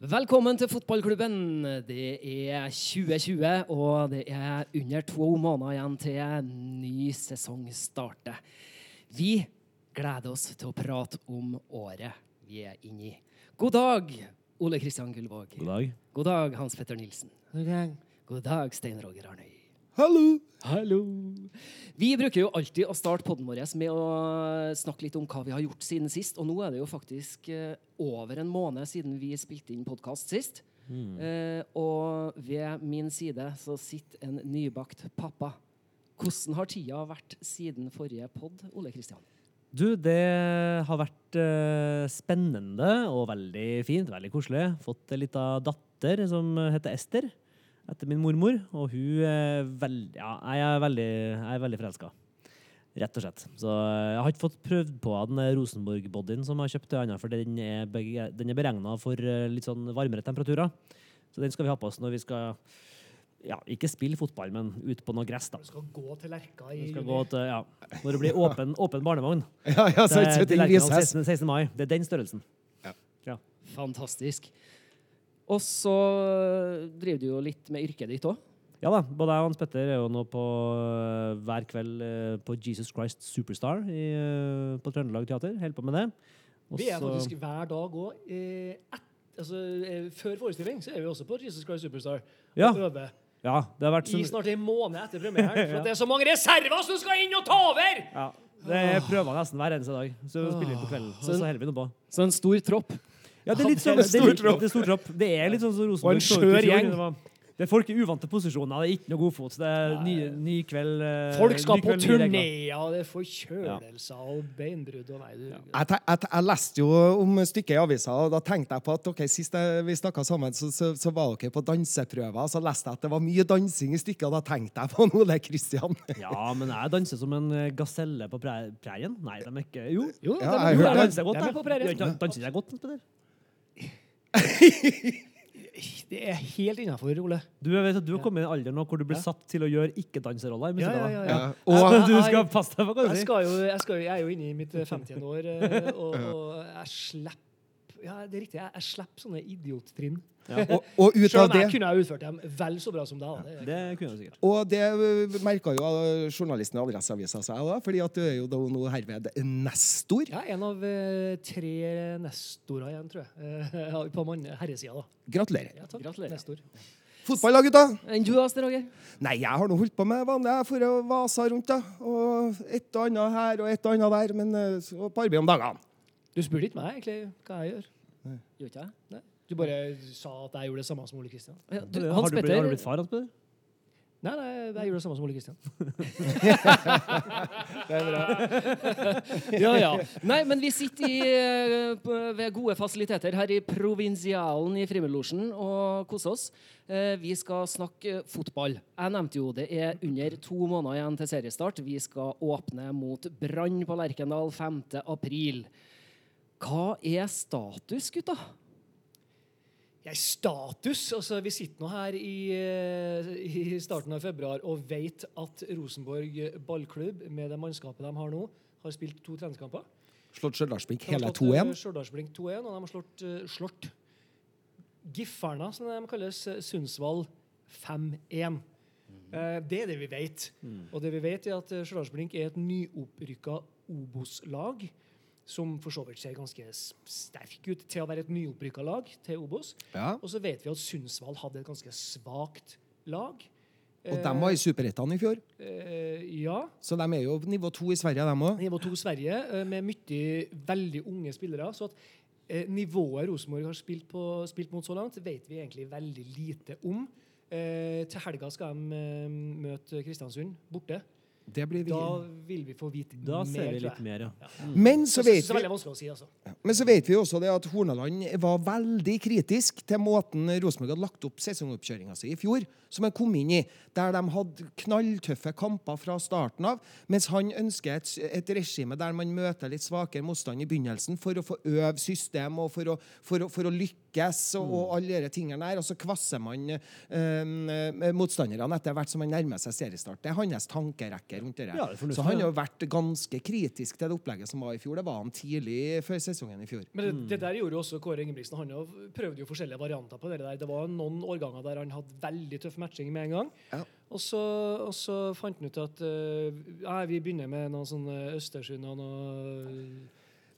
Velkommen til fotballklubben. Det er 2020, og det er under to måneder igjen til ny sesong starter. Vi gleder oss til å prate om året vi er inne i. God dag, Ole Kristian Gullvåg. God dag. God dag, Hans Petter Nilsen. God dag, Stein Roger Arnøy. Hallo! Hallo! Vi bruker jo alltid å starte podden vår med å snakke litt om hva vi har gjort siden sist. Og nå er det jo faktisk eh, over en måned siden vi spilte inn podkast sist. Eh, og ved min side så sitter en nybakt pappa. Hvordan har tida vært siden forrige pod, Ole Kristian? Du, det har vært eh, spennende og veldig fint. Veldig koselig. Fått ei lita datter som heter Ester, etter min mormor. Og hun er veldig Ja, jeg er veldig, jeg er veldig forelska. Rett og slett. Så eh, jeg har ikke fått prøvd på den Rosenborg-bodyen som jeg har kjøpt til Anna, for den er, den er beregna for eh, litt sånn varmere temperaturer. Så den skal vi ha på oss når vi skal ja, ikke spille fotball, men ut på noe gress, da. Du skal gå til Lerka i juli. skal gå til, ja, Når det blir åpen, åpen barnevogn. Ja, ja, så, Det så, til Lerka 16, 16. mai. Det er den størrelsen. Fantastisk. Og så driver du jo litt med yrket ditt òg. Ja da, både jeg og Hans Petter er jo nå på øh, hver kveld øh, på Jesus Christ Superstar i, øh, på Trøndelag Teater. Holder på med det. Også, Vi er faktisk hver dag òg. Eh, altså, eh, før forestilling så er vi også på Jesus Christ Superstar Ja. øver. Ja, det har vært I sånn snart en måned etter premieren. For at det er så mange reserver som skal inn og ta over! ja, Det prøver prøver nesten hver eneste dag. Så vi spiller vi på kvelden. Så, så holder vi nå på. Så en stor tropp. Ja, det er litt sånn det er det litt- Det er stor. Det er litt sånn som Og en Rosenborg ut i skjør gjeng. Det er folk i uvante posisjoner. Det er ikke noe godfot. Det er ny, ny kveld. øh, Folk skal på turneer, og det er forkjølelser og beinbrudd og nei du. Jeg, jeg, jeg leste jo om stykket i avisa, og da tenkte jeg på at ok, sist jeg- vi snakka sammen, så, så, så var dere på danseprøver. Så leste jeg at det var mye dansing i stykket, og da tenkte jeg på Ole Kristian. Ja, men jeg danser som en eh, gaselle på prærien. Nei, de er ikke Jo. Jo, Ja, de- jeg jo, jeg, jeg, er jeg. prærien. Gjør ikke- Danser jeg godt, Petter? Det er helt innafor, Ole. Du vet at du har kommet i en alder nå hvor du blir Ja. satt til å gjøre ikke-danseroller Ja, ja, ja. Og du Jeg- skal passe deg for hva du sier. jeg, jeg er jo inne i mitt 50. år, eh, og, og jeg slipper Ja, det er riktig. Jeg, jeg slipper sånne idiottrinn. Og, og ut Selv om jeg det kunne ha utført dem vel så bra som deg. Det, Det kunne du sikkert. og det merka jo uh, journalisten i Adresseavisa seg òg, fordi at du er jo da nå herved nestor. Ja, en av eh, tre nestorer igjen, tror jeg. Eh, på mann- herresida, da. Gratulerer. Ja, takk. Gratulerer. Nestor. Fotball, da, gutta? Enn du, Aster Roger? Nei, jeg har nå holdt på med vanlig jeg for å vase rundt, da. Og et og annet her og et og annet der, men så på arbeid om dagene. Du spurte ikke meg egentlig hva jeg gjør. Gjør ikke jeg? Nei. Du bare sa at jeg gjorde det samme som Ole Kristian. Ja, du, har, du blitt, Petter har du blitt far, Hans Petter? Nei, nei, jeg gjorde det samme som Ole Kristian. Det Ja, ja. Nei, men vi sitter i, eh, ved gode fasiliteter her i Provinsialen i Frimurlosjen og koser oss. Eh, Vi skal snakke fotball. Jeg nevnte jo det er under to måneder igjen til seriestart. Vi skal åpne mot Brann på Lerkendal 5. april. Hva er status, gutta? Jeg status, altså Vi sitter nå her i, eh, i starten av februar og vet at Rosenborg ballklubb, med det mannskapet de har nå, har spilt to treningskamper. Slått Stjørdalsblink hele eh, 2-1. Stjørdalsblink 2-1, og de har slått, eh, slått Giffarna, som de kalles, eh, Sundsvall 5-1. Eh, det er det vi vet. Og det vi vet er at eh, Stjørdalsblink er et nyopprykka Obos-lag. Som for så vidt ser ganske sterk ut til å være et nyopprykka lag til Obos. Ja. Og så vet vi at Sundsvall hadde et ganske svakt lag. Og de var i Superettan i fjor, Eh, ja. så de er jo nivå to i Sverige, dem òg. Nivå 2 Sverige, eh, med mye veldig unge spillere. Så at eh, nivået Rosenborg har spilt, på, spilt mot så langt, vet vi egentlig veldig lite om. Eh, til helga skal de møte Kristiansund borte. Det blir vi. Da vil vi få vite Da mer. ser vi litt mer, ja. Men så Så, vet så, så vi si, altså. Men så vet vi også det at Hornaland var veldig kritisk til måten Rosenborg hadde lagt opp sesongoppkjøringa si i fjor, som han kom inn i, der de hadde knalltøffe kamper fra starten av, mens han ønsker et, et regime der man møter litt svakere motstand i begynnelsen for å få øve system og for å, for å, for å lykkes og, og alle de tingene der, og så kvasser man eh, motstanderne etter hvert som man nærmer seg seriestart. Det er hans tankerekke rundt det. Ja, det så han har vært ganske kritisk til det opplegget som var i fjor. Det var han tidlig før sesongen i fjor. Men det, det der gjorde jo også Kåre Ingebrigtsen. Han prøvde jo forskjellige varianter på det der. Det var noen årganger der han hadde veldig tøff matching med en gang. Ja. Og, så, og så fant han ut at uh, nei, vi begynner med noen sånne Østersund og noe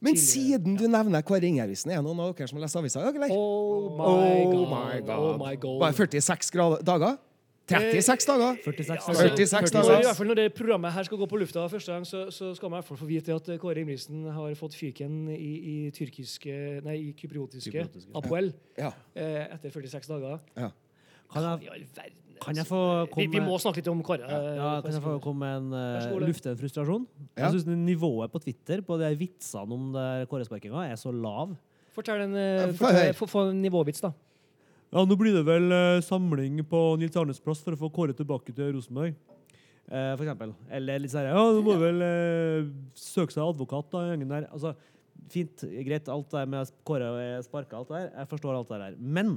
Men siden du nevner Kåre Ingebrigtsen, er det noen av dere som har lest avisa eller? Oh my Oh god. my God. Oh my god. Bare 46 grader, dager? 36 dager? 46 Altså, dager. 46 når, dager. I hvert fall når det programmet her skal gå på lufta første gang, så, så skal man i hvert fall få vite at eh, Kåre Ingebrigtsen har fått fyken i, i tyrkiske Nei, i kypriotiske Kypriotiske. Apoel Ja. Ja. etter 46 dager. ja. Kan jeg, kan jeg få vi, komme vi må snakke litt om Kåre. ja, kan jeg få komme med en uh, lufte en frustrasjon? Ja. Jeg syns nivået på Twitter på de vitsene om Kåre-sparkinga er så lav. Fortell en, eh, få fortell- få- få en nivåvits, da. Ja, nå blir det vel uh, samling på Nils Arnes plass for å få Kåre tilbake til Rosenborg. Uh, for eksempel. Eller litt sånn Ja, nå må vel uh, søke seg advokat, da, gjengen der. Altså, fint, greit, alt det med Kåre og sparka, alt det der. Jeg forstår alt det der. Men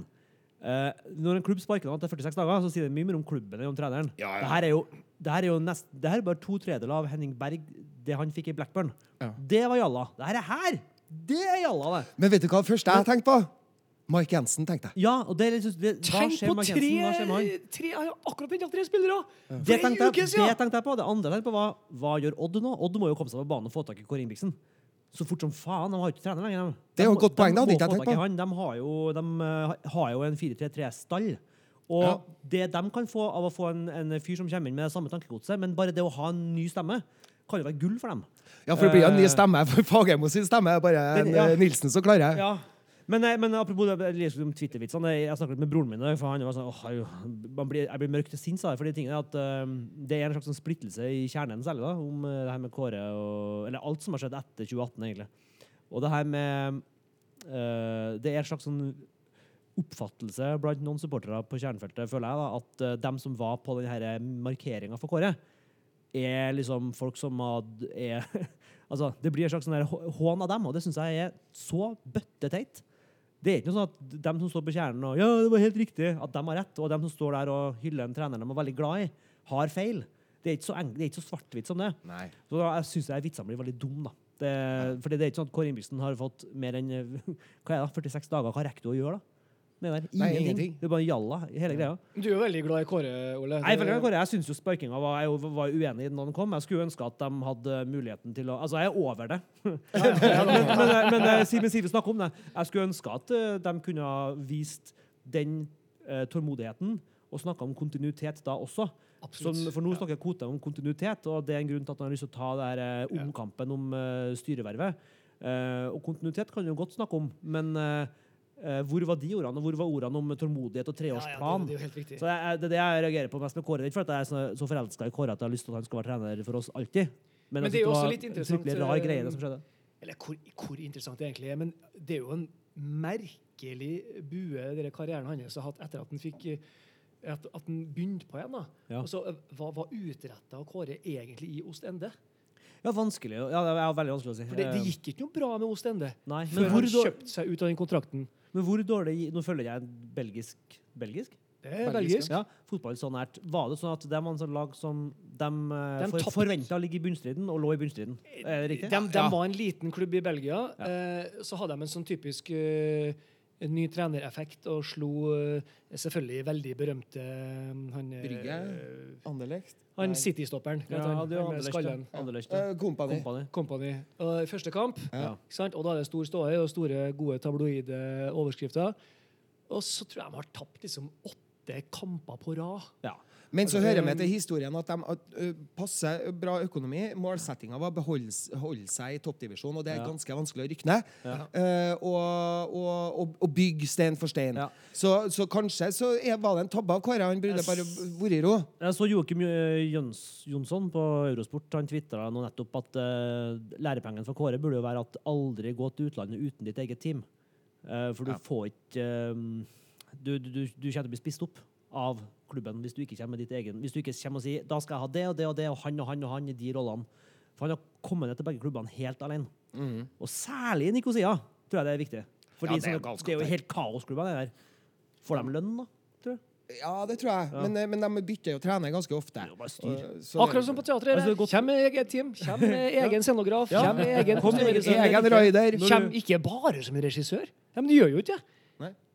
eh, når en klubb sparker noen etter 46 dager, så sier det mye mer om klubben enn om treneren. Ja, ja. Det her er jo, det her er jo nest, det her er bare to tredjedeler av Henning Berg, det han fikk i Blackburn. Ja. Det var jalla. Det her er her! Det er jalla, det. Men vet du hva først jeg tenkte på? Mike Jensen, tenkte jeg. Ja, og det, er det, hva Tenk skjer på med tre, Jensen? Hva skjer tre Jeg har akkurat begynt å tre spillere! Det tenkte, jeg, det tenkte jeg på. Det andre jeg tenkte på var hva gjør Odd nå? Odd må jo komme seg på banen og få tak i Kåre Ingebrigtsen. Så fort som faen. De har jo ikke trener lenger. de. Det er jo et godt poeng, de tenkt på. Han. De, har jo, de eh, har jo en 4-3-3-stall. Og Ja. det de kan få av å få en, en fyr som kommer inn med det samme tankegodset, men bare det å ha en ny stemme, kan jo være gull for dem. Ja, for det blir jo en ny Eh, stemme. For Fagermo sin stemme er bare Den- en, ja. eh, Nilsen som klarer. det. Ja. Men, eh, men apropos Twitter-vitsene. Jeg snakket med broren min. For han var sånn, oh, blir, jeg blir mørk til sinns av det. De at eh, det er en slags sånn splittelse i kjernen særlig da, om eh, det her med Kåre og Eller alt som har skjedd etter 2018, egentlig. Og det her med uh, Det er en slags sånn oppfattelse blant noen supportere på kjernefeltet, føler jeg, da, at uh, dem som var på denne markeringa for Kåre, er liksom folk som had- er Altså, det blir en slags sånn hån av dem, og det syns jeg er så bøtteteit. Det er ikke noe sånn at dem som står på kjernen og ja, det var helt riktig, at de har rett, og dem som står der og hyller en trener de er veldig glad i, har feil. Det er ikke så, det er ikke så svart-hvitt som det. Nei. Så da, jeg syns vitsene blir veldig dumme. da. Det, fordi det er ikke sånn at Kåre Ingebrigtsen har fått mer enn hva er det, 46 dager. Hva rekker du å gjøre, da? Med det der? Nei, Ingenting. ingenting. Det er bare jalla hele greia. Du er jo veldig glad i Kåre, Ole. Er veldig glad i Kåre. Jeg syns jo sparkinga var Jeg var uenig da den kom. Jeg skulle ønske at de hadde muligheten til å Altså, jeg er over det. men men, men eh, Simen Sive snakker om det. Jeg skulle ønske at eh, de kunne ha vist den eh, tålmodigheten og snakka om kontinuitet da også. Som, for nå snakker Kote om kontinuitet, og det er en grunn til at han har lyst til å ta det her, eh, omkampen om uh, styrevervet. Uh, og kontinuitet kan vi jo godt snakke om, men eh, eh, hvor var de ordene? Og hvor var ordene om tålmodighet og Ja, ja, det, treårsplan? det. Så jeg, det er det jeg reagerer på mest med Kåre. Ikke for at jeg er så, så forelska i Kåre at jeg har lyst til at han skal være trener for oss alltid. Men, Men det er jo også litt interessant, rar eh, greie, det som skjedde. Eller hvor, hvor interessant det egentlig er, men det er jo en merkelig bue denne karrieren hans har hatt etter at han fikk eh, at, at han begynte på igjen. da. Ja. Og så, Hva, Hva var utretta Kåre egentlig i Ostende? Ja, vanskelig. Ja, det er veldig vanskelig å si. For det, det Eh, gikk ikke noe bra med Ostende Nei, før hvor, han kjøpte seg ut av den kontrakten. Men hvor dårlig Nå følger jeg belgisk Belgisk? Det er Belgisk. Ja, fotball så nært. Var det sånn at de var en sånn lag som de, uh, De for, forventa å ligge i bunnstriden, og lå i bunnstriden? Er det riktig? De, de Ja. var en liten klubb i Belgia. Eh, så hadde de en sånn typisk eh, en ny trenereffekt og slo eh, selvfølgelig veldig berømte eh, han, Brygge? Brygge? Anderlecht? Han. City-stopperen. Ja, det er. Eh, Kompani. Kompani. Company. Første kamp, Ja. ikke sant? og da er det stor ståhei og store, gode tabloide overskrifter. Og så tror jeg de har tapt liksom åtte kamper på rad. Ja. Men så Altså, hører vi til historien at de at, passer bra økonomi. Målsettinga var å beholde seg i toppdivisjon, og det er Ja. ganske vanskelig å rykke ned. Ja. Eh, og, og, og, bygge stein for stein. Ja. Så, så kanskje så er, var det en tabbe av Kåre. Han burde bare vært i ro. Jeg så Joakim Jøns, Jonsson på Eurosport. Han tvitra nå nettopp at uh, lærepengen for Kåre burde jo være at aldri gå til utlandet uten ditt eget team. For du får ikke du, du, du, du kommer til å bli spist opp av klubben hvis du ikke kommer med ditt egen Hvis du ikke kommer og sier da skal jeg ha det og det og det, og han og han og han i de rollene. For han har kommet ned til begge klubbene helt alene. Og særlig i Nikosia tror jeg det er viktig. Fordi Ja, det er jo det er jo helt kaosklubbene det der. Får de lønn, da? Tror jeg? Ja, det tror jeg. Men, eh, men de bytter jo trener ganske ofte. Så Akkurat som på teatret. Altså, Kjem med eget team, kjem med egen scenograf, Ja. kjem med egen egen. Egen raider. Kjem ikke bare som regissør. Ja, men du gjør jo ikke det.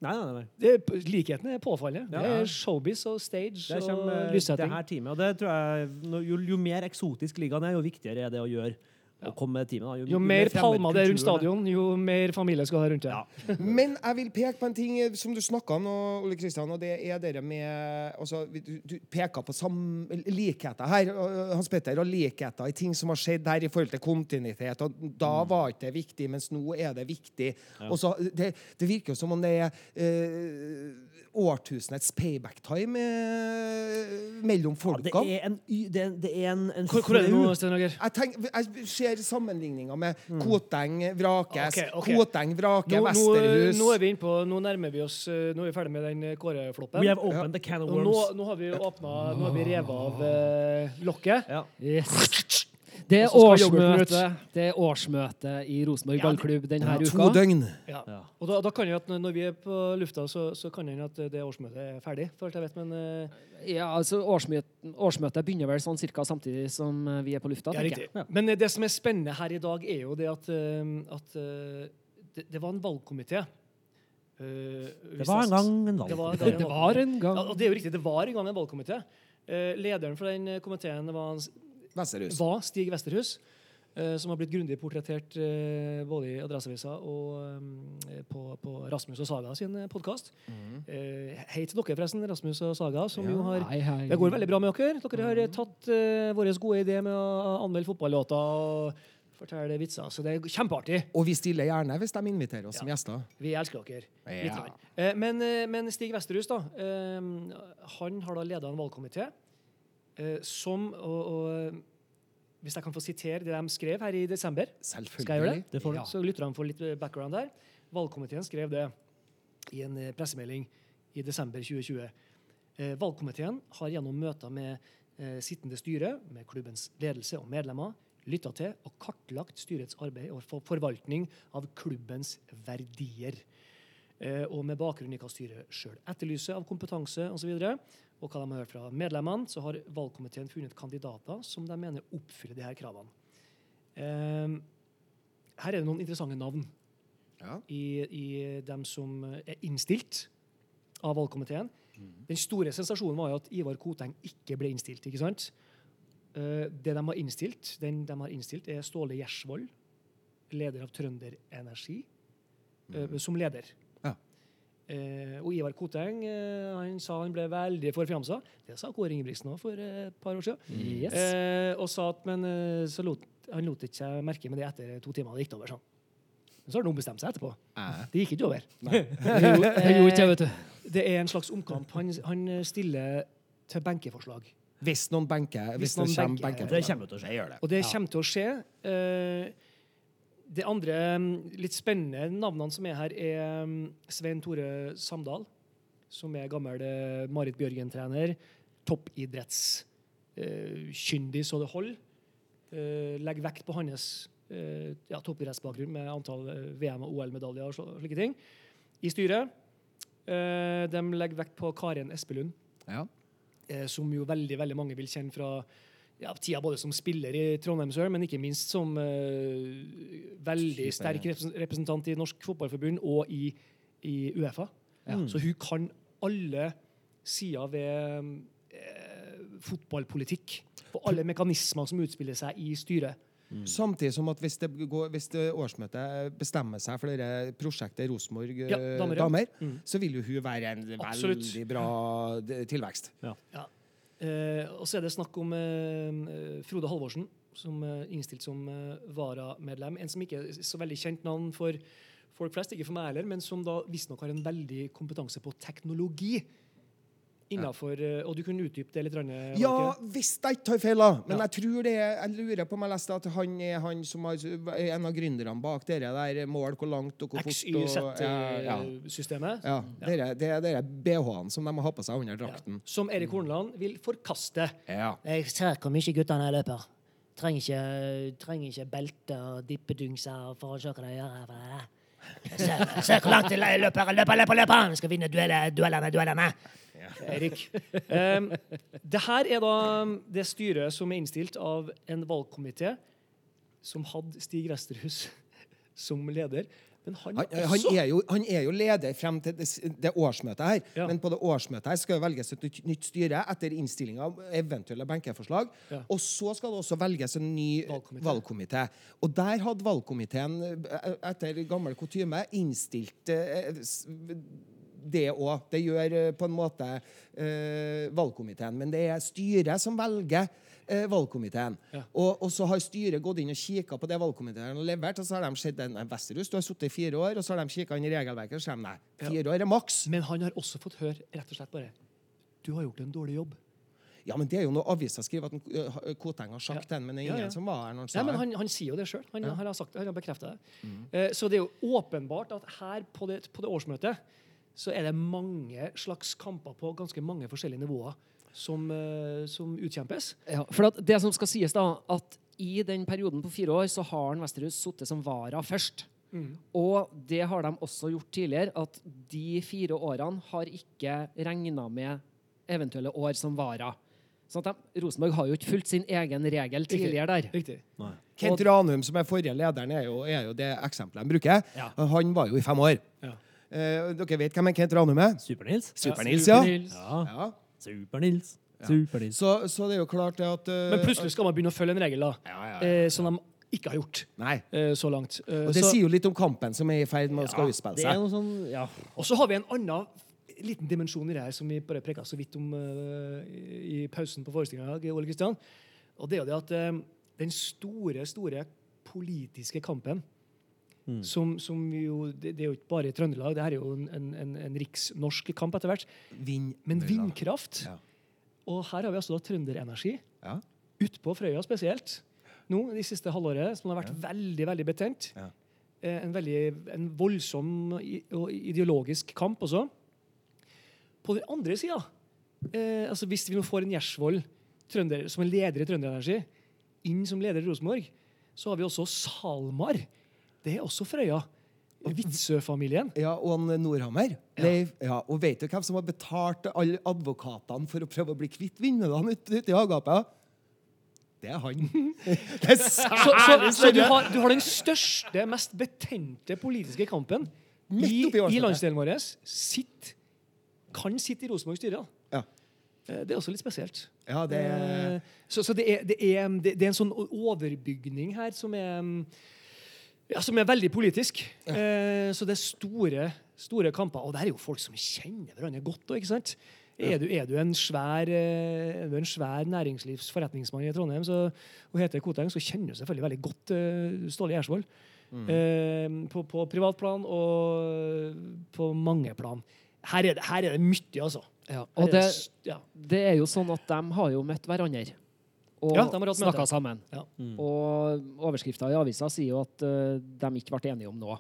Nei, nei, nei. det. Likheten er påfallende. Ja. Det er showbiz og stage det kommer og lyssetting. det her teamet. Og det tror jeg, jo, jo mer eksotisk ligaen er, jo viktigere er det å gjøre. Å komme med teamet. Da. Jo mer Palma palmer det er rundt stadion, jo mer familie skal ha rundt det. Ja. Men jeg vil peke på en ting eh, som du snakka om Ole Kristian, og det er det med altså, du, du peker på sam, likheter her. Hans Petter og likheter i ting som har skjedd her i forhold til kontinuitet. og Da var ikke det viktig, mens nå er det viktig. Og så, det, det virker jo som om det er eh, årtusenets payback-time eh, mellom Ja, det er en, det er, det er en, en Hvor, hvor er det nå, Roger? Jeg, jeg ser sammenligninger med Koteng vrakes, Okay, okay. Koteng vrake, Nå, nå, Vesterhus nå er vi innpå, nå nærmer vi oss eh, Nå er vi ferdig med den kårefloppen Kåre-floppen. We have opened the can of worms. nå, nå har vi åpna Nå har vi revet av eh, lokket. Ja. Yes. Det er, årsmøte, det er årsmøte i Rosenborg Ja, ballklubb denne to uka. døgn. Ja. Ja. Og da, da kan jo at når vi er på lufta, så, så kan det hende at det årsmøtet er ferdig. For alt jeg vet, men eh, Ja, altså årsmøtet, årsmøtet begynner vel sånn cirka samtidig som eh, vi er på lufta. ja, riktig. jeg. Men eh, det som er spennende her i dag, er jo det at, at det, det var en valgkomité. Uh, Det var en gang en Det det Det var en gang. Ja, og det er jo riktig, det var en gang en valgkomité. Uh, lederen for den komiteen var, Vesterhus. var Stig Vesterhus. eh, som har blitt grundig portrettert eh, både i Adresseavisa og eh, på, på Rasmus og Saga sin podkast. Mm. hei til dere, forresten, Rasmus og Saga, som jo har Hei, hei. Det går veldig bra med dere. Dere har tatt uh, vår gode idé med å anmelde fotballåter og fortelle vitser. Så det er kjempeartig. Og vi stiller gjerne hvis de inviterer oss som gjester. Vi elsker dere. Ja. Men, men Stig Vesterhus, da. han har da leda en valgkomité som og, og, Hvis jeg kan få sitere det de skrev her i desember, Selvfølgelig. skal jeg gjøre det? Det. Ja. Så lytterne får litt eh, background der. Valgkomiteen skrev det i en eh, pressemelding i desember 2020. Eh, valgkomiteen har gjennom møter med eh, sittende styre, med klubbens ledelse og medlemmer, lytta til og kartlagt styrets arbeid og forvaltning av klubbens verdier. Eh, og med bakgrunn i hva styret sjøl etterlyser av kompetanse osv., og hva de har hørt fra medlemmene, så har valgkomiteen funnet kandidater som de mener oppfyller de her kravene. Eh, her er det noen interessante navn Ja. i, i dem som er innstilt av valgkomiteen. Den store sensasjonen var jo at Ivar Koteng ikke ble innstilt. ikke sant? Eh, det de har innstilt, den de har innstilt, er Ståle Gjersvold, leder av Trønder Energi, mm. som leder. Ja. Eh, og Ivar Koteng eh, han sa han ble veldig forfjamsa. Det sa Kåre Ingebrigtsen òg for eh, et par år siden. Yes. Eh, og sa at men eh, så lot, han lot ikke seg merke med det etter to timer. Det gikk over sånn. Men så har han ombestemt seg etterpå. Eh. Det gikk ikke over. Jeg gjorde jeg gjorde ikke det. Det er en slags omkamp. Han, han stiller til benkeforslag. Hvis noen benker Hvis Hvis, noen det kommer benker- benker Det kommer til å skje. Gjør det. Og det kommer til å skje. Eh, det andre mm, litt spennende navnene som er her, er mm, Svein Tore Samdal, som er gammel eh, Marit Bjørgen-trener. Toppidrettskyndig så det holder. Eh, legger vekt på hans eh, ja, toppidrettsbakgrunn med antall eh, VM- og OL-medaljer og slike ting. I styret. Eh, de legger vekt på Karen Espelund Ja. eh, som jo veldig veldig mange vil kjenne fra ja, tida både som spiller i Trondheim Sør, men ikke minst som uh, veldig sterk representant i Norsk Fotballforbund og i, i Uefa. Så hun kan alle sider ved uh, fotballpolitikk. Og alle mekanismer som utspiller seg i styret. Samtidig som at hvis, det går, hvis det årsmøtet bestemmer seg for det prosjektet Rosenborg Ja, eh, damer, damer, ja. Mm. så vil jo hun være en Absolutt. veldig bra tilvekst. Ja. Eh, og så er det snakk om eh, Frode Halvorsen, som er innstilt som eh, varamedlem. En som ikke er så veldig kjent navn for folk flest, ikke for meg heller, men som da visstnok har en veldig kompetanse på teknologi. Innenfor, eh, Og du kunne utdype det litt? grann, eh, Ja, hvis jeg ikke tar feil, da. Men Ja. jeg tror det jeg lurer på om jeg leste at han er han som har, er en av gründerne bak dere der mål hvor langt og hvor fort. og- ja, ja. XYZ-systemet. ja. Det er dere BH-ene som de må ha på seg under drakten. Som Erik Horneland vil forkaste. Ja. Jeg ser hvor mye guttene jeg løper. Trenger ikke, trenger ikke belte og dippedungser for å se hva de gjør. Se, hvor langt de løper, løper, løper, løper! Vi skal vinne dueller, duellene, duellene. Erik. Um, det her er da det styret som er innstilt av en valgkomité som hadde Stig Resterhus som leder. Men han, Han, er han, er jo, han er jo leder frem til det, det årsmøtet her. Ja. Men på det årsmøtet her skal det velges et nytt, styre etter innstilling av eventuelle benkeforslag. Ja. Og så skal det også velges en ny Valgkomité. Og der hadde valgkomiteen eh, etter gammel kutyme innstilt eh, det òg. Det gjør eh, på en måte eh, valgkomiteen. Men det er styret som velger eh, valgkomiteen. Ja. Og, og så har styret gått inn og kikka på det valgkomiteen har levert, og så har de sett den Vesterhus, du har sittet i fire år, og så har de kikka inn i regelverket og så sier de nei, fire år er maks. men han har også fått høre rett og slett bare Du har gjort en dårlig jobb. Ja, men det er jo noe avisa skriver at en, Koteng har sagt Ja. den, men det er ingen ja. som var her når han sa det. Nei, men han, han sier jo det sjøl. Han, han har sagt det, han har bekrefta det. Mm. Uh, så det er jo åpenbart at her på det, på det årsmøtet så er det mange slags kamper på ganske mange forskjellige nivåer som, eh, som utkjempes. Ja, for at det som skal sies da, at i den perioden på fire år så har Vesterhus sittet som vara først. Og det har de også gjort tidligere, at de fire årene har ikke regna med eventuelle år som vara. Sånn at de, Rosenborg har jo ikke fulgt sin egen regel tidligere der. Riktig. Kent Ranum, som er forrige lederen, er jo, er jo det eksempelet de bruker. Ja. Han var jo i fem år. Ja. Eh, dere vet hvem Kent Ranum er? Super-Nils. Super-Nils, ja. Super-Nils. Ja. ja. Super-Nils. Super-Nils. Så, så det er jo klart det at uh, Men plutselig skal man begynne å følge en regel, da. Ja, ja, ja. Eh, som de ikke har gjort Nei. eh, så langt. Eh, Og det så, sier jo litt om kampen som er i ferd med å skal utspille det seg. sånn, ja. og så har vi en annen liten dimensjon i det her som vi bare preka så vidt om uh, i pausen på forestillinga i dag, Ole Kristian. Og det er jo det at uh, den store, store politiske kampen som, som jo, det, det er jo ikke bare i Trøndelag, det her er jo en, en, en, riksnorsk kamp etter hvert. Vind, Men vindkraft Ja. Og her har vi altså da Trønderenergi Ja. utpå Frøya spesielt. Nå de siste halvåret, som har vært veldig veldig betent. Ja. Eh, En, veldig, en voldsom og ideologisk kamp også. På den andre sida, eh, altså hvis vi nå får en Gjersvold som en leder i Trønderenergi inn som leder i Rosenborg, så har vi også SalMar. Det er også Frøya. Vitsø-familien. Ja, og han Nordhammer. Leif, ja, og vet du hvem som har betalt alle advokatene for å prøve å bli kvitt vindmøllene ute ute i Hagapet? Det er han. Det er Så, så, så du, har, du har den største, mest betente politiske kampen i, i landsdelen vår. Sitt, kan sitte i Rosenborg styre. Ja. Eh, Det er også litt spesielt. Ja, det Eh, Så, så det, er, det, er, det, det er en sånn overbygning her som er mm, ja, som er veldig politisk. Eh, så det er store, store kamper. Og det er jo folk som kjenner hverandre godt. også, ikke sant? Er du, er du en svær, eh, er du en svær næringslivsforretningsmann i Trondheim så, og heter Koteng, så kjenner du selvfølgelig veldig godt uh, Ståle Gjersvold. Eh, på, på privatplan og på mange plan. Her er det, her er det mye, altså. Ja, og det, s- ja. det er jo sånn at de har jo møtt hverandre. Og Ja, de har hatt møte. snakka sammen. Ja. Og overskrifta i avisa sier jo at uh, de ikke ble enige om noe.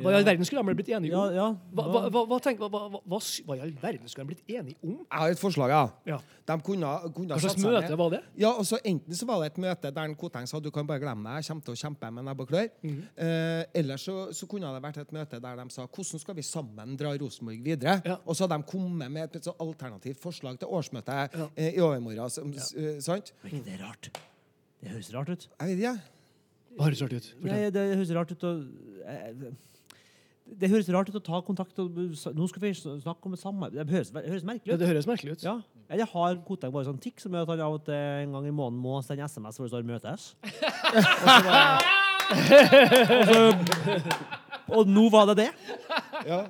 Hva i all verden skulle de blitt enige om? ja. Hva, hva, hva, hva, tenk, hva, hva, hva, hva, hva i all verden skulle de blitt enige om? Jeg har et forslag, ja. Ja. De kunne, kunne Hva slags satt seg møte ned. var det? Ja, altså Enten så var det et møte der en Koteng sa du kan bare glemme det, jeg kommer til å kjempe med nebb og klør. Mhm. eh, eller så, så kunne det vært et møte der de sa hvordan skal vi sammen dra Rosenborg videre. Ja. Og så hadde de kommet med et så alternativt forslag til årsmøtet Ja. eh, i overmorgen. som- s- eh, sant? Men ikke det er rart? Det høres rart ut. Jeg vet ikke. Hva høres rart ut? Nei, det høres rart ut å Det høres rart ut å ta kontakt og Nå skal vi snakke om et samarbeid. Det høres, høres merkelig ut. det høres merkelig ut. Ja. Eller har Koteng bare sånn tikk som gjør at han av og til en gang i måneden må sende SMS hvor det står 'møtes'? og, bare, og, så, og nå var det det? Ja.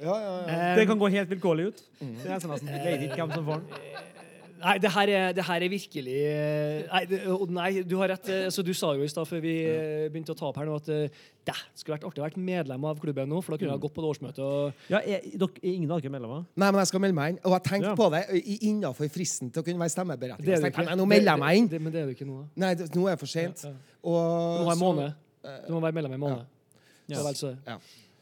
Ja, ja, ja. Det kan gå helt vilkårlig ut. Det er SMS-en. Vet ikke hvem som får den. Nei, det her er, det her er virkelig eh, Nei, det, nei, du har rett. eh, Så du sa jo i stad før vi eh, begynte å ta opp her nå, at det skulle vært artig å være medlem av klubben nå, for da kunne jeg gått på det årsmøtet og Ja, er, dere, er ingen av dere medlemmer? Nei, men jeg skal melde meg inn. Og jeg tenkte Ja. på det innafor fristen til å kunne være stemmeberettiget. Er du tenkte ikke. jeg, nå melder jeg meg inn. Det, men det er du ikke nå. Nei, det, nå er det for sent. Ja, ja. Og Du må ha en så- måned. Du må være medlem i en måned. Ja. Så vel så. Ja.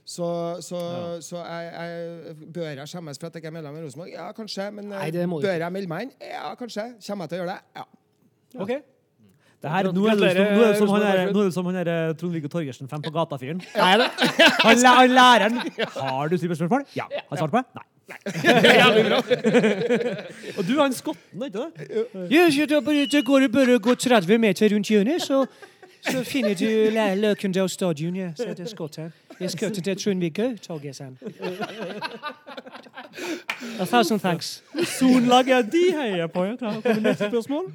Så, så, så jeg, jeg, bør jeg skjemmes for at jeg ikke er medlem i Rosenborg? Ja, kanskje. Men eh, Nei, du bør jeg melde meg inn? Ja, kanskje. Kommer jeg til å gjøre det? Ja. OK? Det her, nå, er det som, nå er det som han der, er det som han der eh, Trond-Viggo Torgersen, fem på gata-fyren. Er? Han, han læreren Har du superspørsmål? spørsmål? Ja. Har du svart på det? Nei. Jævlig bra. Og du, han skotten, ikke det? Ja, det går det bare å gå 30 meter rundt hjørnet, så, så finner du løken Løkendal stadion. Ja, så det er det skott her. Jeg skal til Trond-Viggo Torgersen. A thousand thanks. Sonlaget de heier på. Klar, Kommer neste spørsmål?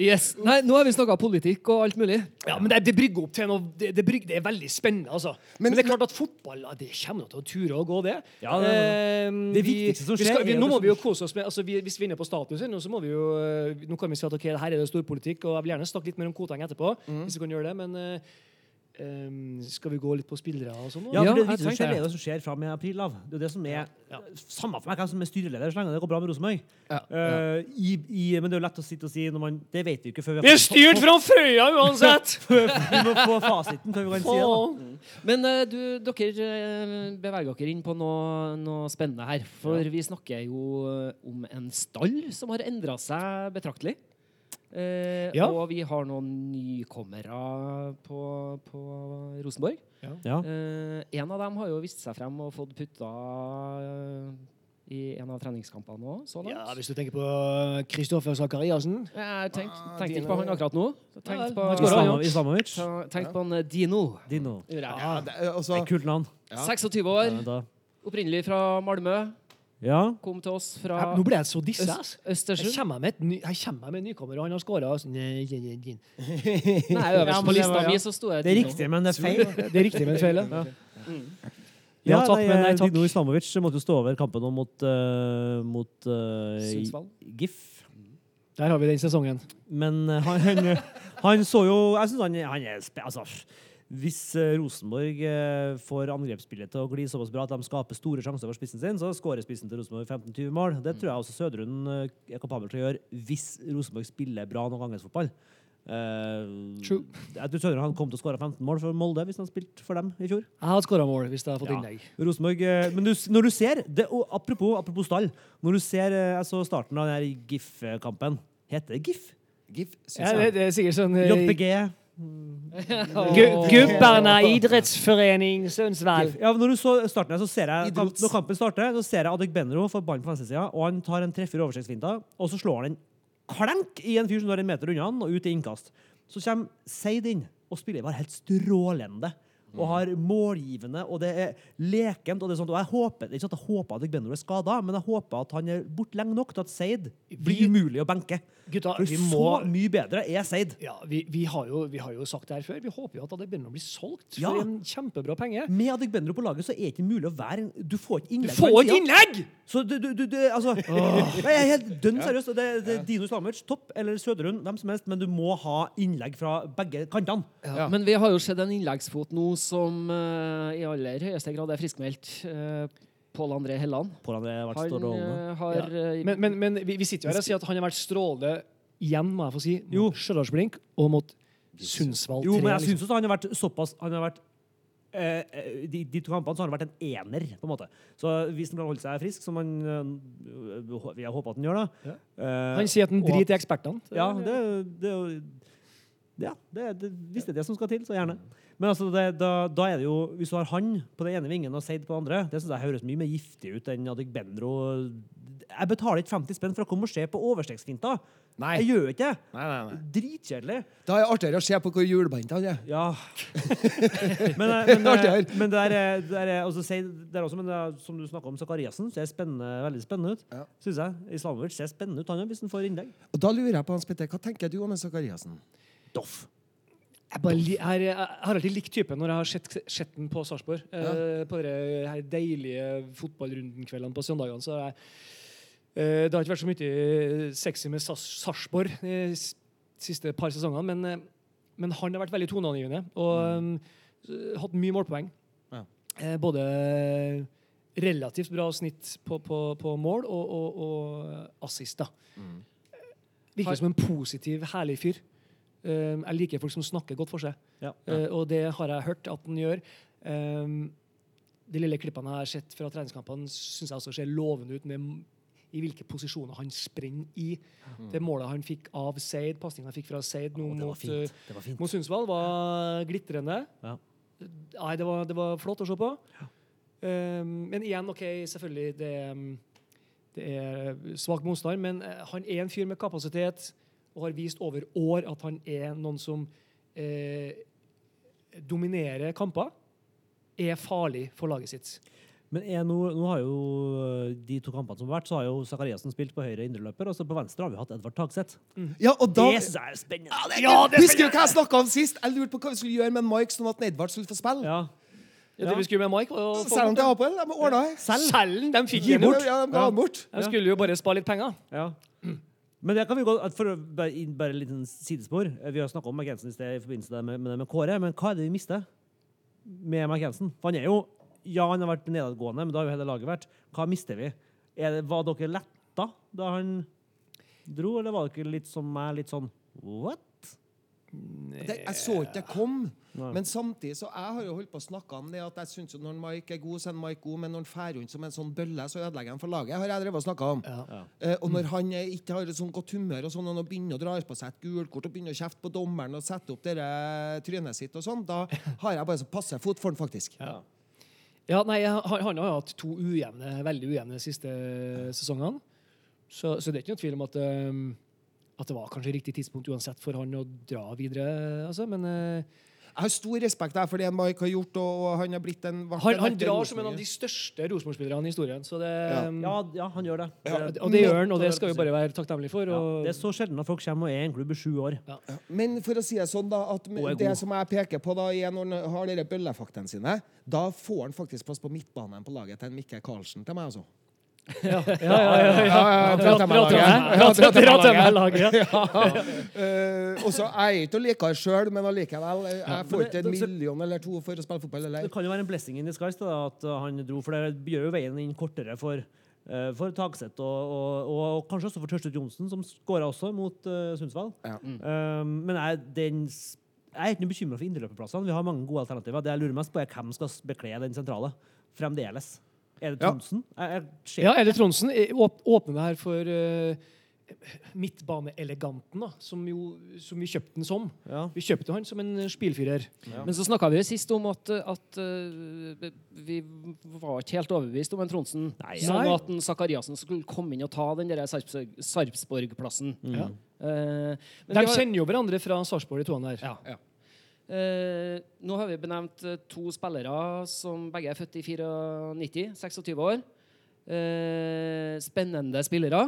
Yes. Nei, nå har vi snakka politikk og alt mulig. Ja, men det, det brygger opp til noe Det, det, brygger, det er veldig spennende, altså. Men, Men- det er klart at fotball ja, det kommer til å ture og gå, det. Ja, det er Eh, Det viktigste som vi skjer, skal, vi, er Nå må vi jo kose oss med altså, vi, Hvis vi er inne på statusen, nå, så må vi jo eh, Nå kan vi si at ok, her er det storpolitikk, og jeg vil gjerne snakke litt mer om Koteng etterpå. Hvis vi kan gjøre det, men eh, skal vi gå litt på spillere og sånn? Ja, Ja, for det, det, skjer, det. er det som skjer fra med april av. Det er det som er Ja. Samme for meg hvem som er styreleder, så lenge det går bra med Rosenborg. Eh, i, men det er jo lett å sitte og si når man Det vet vi ikke før vi Vi er styrt fra Frøya uansett! Vi må få fasiten før vi kan si det. Men uh, du, dere eh, beveger dere inn på noe, noe spennende her. For vi snakker jo om en stall som har endra seg betraktelig. Eh, Ja. Og vi har noen nykommere på, på Rosenborg. Ja. Eh, en av dem har jo vist seg frem og fått putta eh, i en av treningskampene òg, så langt. Ja, hvis du tenker på Kristoffer Sakariassen Jeg tenkte Ah, tenkte ikke på han akkurat nå. Tenk på, han han, Islamovic. ta- på en eh, Dino. Dino. Ja, det, altså, Det er et kult navn. Ja. 26 år, opprinnelig fra Malmö. Ja. Kom til oss fra fra Nå ble jeg så. Øst, Her Østersund. kommer jeg med, ny, kommer med en nykommer, og han har skåra. Nei, Ja, øverst på det lista mi så sto jeg Det er riktig, men det er feil. Det er riktig, men feil. Ja, Ja. takk, nei, men nei eh, takk. Dino Islamovic måtte jo stå over kampen mot, uh, mot uh, Sundsvall. GIF. Der har vi den sesongen. Men uh, han, han, han så jo Jeg syns han, han er spe, altså, Hvis eh, Rosenborg eh, får angrepsspillet til å gli såpass bra at de skaper store sjanser for spissen sin, så skårer spissen til Rosenborg 15-20 mål. Det tror jeg også Søderund eh, er kapabel til å gjøre hvis Rosenborg spiller bra noen gangersfotball. Uh, True. Jeg tror Søderund kom til å skåre 15 mål for Molde hvis han spilte for dem i fjor. Jeg hadde skåra mål hvis jeg hadde fått Ja. innlegg. Rosenborg, eh, men du, når du ser det, apropos, apropos stall Når du ser eh, jeg så starten av den her GIF-kampen Heter det GIF? GIF, synes Ja, det, jeg. det er sikkert sånn JPG? Gu- Gubbarna idrettsforening Sundsvall. Ja, når du så starten her, så ser jeg Idretts- Når kampen starter, så ser jeg Adek Benro får ballen på venstresida, og han tar en treffer oversiktsfinta, og så slår han en klenk i en fyr som står en meter unna han, og ut i innkast. Så kommer Seid inn og spiller bare helt strålende. Og har målgivende, og det er lekent. og det er sånt, og jeg håper, er Ikke at jeg håper at Benro er skada, men jeg håper at han er borte lenge nok til at Seid blir umulig å benke. Gutta, For vi så må mye bedre er Seid. ja, vi, vi, har jo, vi har jo sagt det her før. Vi håper jo at det begynner å bli solgt for Ja. en kjempebra penge. Med Adek Benro på laget så er det ikke mulig å være Du får ikke innlegg. Du får ikke innlegg! Så du, du, du, du altså oh. Jeg er helt dønn seriøs. Det, det er Dino Islamovic, topp, eller Søderund, hvem som helst, men du må ha innlegg fra begge kantene. Ja. Men vi har jo sett en innleggsfot nå som eh, i aller høyeste grad er friskmeldt. Uh, Pål André Helland. Pål André har vært Han strålende. eh, har ja. Men, men, men vi, vi sitter jo her og sier at han har vært strålende igjen, må jeg få si, Jo. mot Stjørdalsblink og mot Sundsvall 3. Jo, men jeg liksom. syns også han har vært såpass Han har vært eh, eh, de, de to kampene så har han vært en ener, på en måte. Så hvis han kan holde seg frisk, som han eh, Vi har håpet at han gjør, da Ja. eh, Han sier at han driter i ekspertene. Ja, det, det er jo Ja, det, det, hvis det er det som skal til, så gjerne. Men altså, det, da, da er det jo Hvis du har han på den ene vingen og Seid på den andre, det synes jeg høres mye mer giftig ut enn Adek Bendro. Jeg betaler ikke 50 spenn for å komme og se på overstegsfinta. Nei. Jeg gjør ikke det. Nei, nei, nei. Dritkjedelig. Da er det artigere å se på hvor hjulbeint han er. Ja. men, eh, men, eh, men det er, det er, også, Seid- det er også, men det er, som du snakka om, Zakariassen ser spennende, veldig spennende ut. Ja. Synes jeg. Islamovic ser spennende ut, han òg, hvis han får innlegg. Og da lurer jeg på, Hans Petter, hva tenker du om Zakariassen? Doff. Jeg, li- jeg, har alltid likt typen når jeg har sett, sett den på Sarpsborg. Eh, på de her deilige fotballrundenkveldene på søndagene. Så jeg, eh, det har ikke vært så mye sexy med Sarpsborg de siste par sesongene, men, eh, men han har vært veldig toneangivende og um, hatt mye målpoeng. Ja. Eh, både relativt bra snitt på, på, på mål og, og, og assist. da. Virker som en positiv, herlig fyr. Um, jeg liker folk som snakker godt for seg, Ja. Uh, og det har jeg hørt at han gjør. Um, de lille klippene jeg har sett fra treningskampene, syns jeg også ser lovende ut med i hvilke posisjoner han springer i. Det målet han fikk av Seid, pasningen han fikk fra Seid nå mot, var mot Sundsvall, var glitrende. Ja. Nei, det var, det var flott å se på. Eh, men igjen, OK, selvfølgelig, det, mm, det er svak motstand, men eh, han er en fyr med kapasitet og har vist over år at han er noen som eh, dominerer kamper. Er farlig for laget sitt. Men er nå, nå har jo øh, de to kampene som har vært, så har jo Sakariassen spilt på høyre indreløper, og så på venstre har vi hatt Edvard Tagseth. Ja, og da Det er spennende. Husker du hva jeg snakka om sist? Jeg lurte på hva vi skulle gjøre med Mike, sånn at Edvard skulle få spille. Ja. Ja, det vi skulle med Mike Selg å til Selv det er Apel, de ordna det. Selv? De fikk den bort. Ja, de ga den bort. De skulle jo bare spare litt penger. Ja. Men det kan vi gå, for bare, bare et liten sidespor. eh, Vi har snakka om McKensen i sted i forbindelse med, med, med Kåre, men hva er det vi mister med McKensen? For han er jo Ja, han har vært nedadgående, men det har jo hele laget vært. Hva mister vi? Det, var dere letta da han dro, eller var dere litt som meg, litt sånn What? Det, jeg så ikke det kom. Nei. Men samtidig så jeg har jo holdt på å snakke om det at jeg synes jo når Mike er god, så er Mike god, men når han drar rundt som en sånn bølle, så ødelegger han for laget. har jeg drevet og snakka om. Ja. Eh, og når han eh, ikke har et sånn godt humør, og sånn, og begynner å dra på seg et gulkort og begynner å kjefte på dommeren og sette opp dere trynet sitt og sånn, da har jeg bare så passe fot for han, faktisk. Ja, nei, han, han har jo hatt to ujevne, veldig ujevne siste sesongene. Så, så det er ikke noe tvil om at, um, at det var kanskje riktig tidspunkt uansett for han å dra videre. Altså. Men uh, Jeg har stor respekt der for det Mike har gjort, og, og han har blitt en han, han drar som en av de største Rosenborg-spillerne i historien. Så det, Ja. um, Ja, ja, han gjør det. Ja. og det gjør han, og det skal vi bare være takknemlige for. ja, Og, Det er så sjelden at folk kommer og er i en klubb i sju år. Men for å si det sånn, da, at er det som jeg peker på da, er når han har dere bøllefaktene sine, da får han faktisk plass på midtbanen på laget til en Mikke Karlsen til meg, altså. Ja, ja, ja, ja, ja. Dra til meg laget. Ja, dra til meg Dra til meg laget. laget. Eh, og så er jeg ikke å like det sjøl, men allikevel. eh, Jeg får ikke en million eller to for å spille fotball. Eller. Det kan jo være en blessing in disguise da, at uh, han dro, for det gjør jo veien inn kortere for, uh, for Tagseth og, og, og, kanskje også for Tørstvedt Johnsen, som skåra også mot uh, Sundsvall. Ja. Um, men jeg, den, jeg er ikke noe bekymra for indreløperplassene. Vi har mange gode alternativer. Det jeg lurer mest på, er hvem skal bekle den sentrale fremdeles. Er det Ja. Tronsen? Ja, er Ja, eller Tronsen eh, åp- åpner det her for uh, midtbaneeleganten, da, som, jo, som vi kjøpte den som. Ja. Vi kjøpte han som en spillfyrer. Men så snakka vi jo sist om at, at uh, vi var ikke helt overbevist om en Tronsen. Nei. Sånn at Sakariassen skulle komme inn og ta den der Sarpsborg- Sarpsborg-plassen. Ja. Uh, De har- kjenner jo hverandre fra Sarpsborg, de to der. Ja. Ja. Eh, nå har vi benevnt eh, to spillere som begge er født i 94, 26 år. Eh, spennende spillere.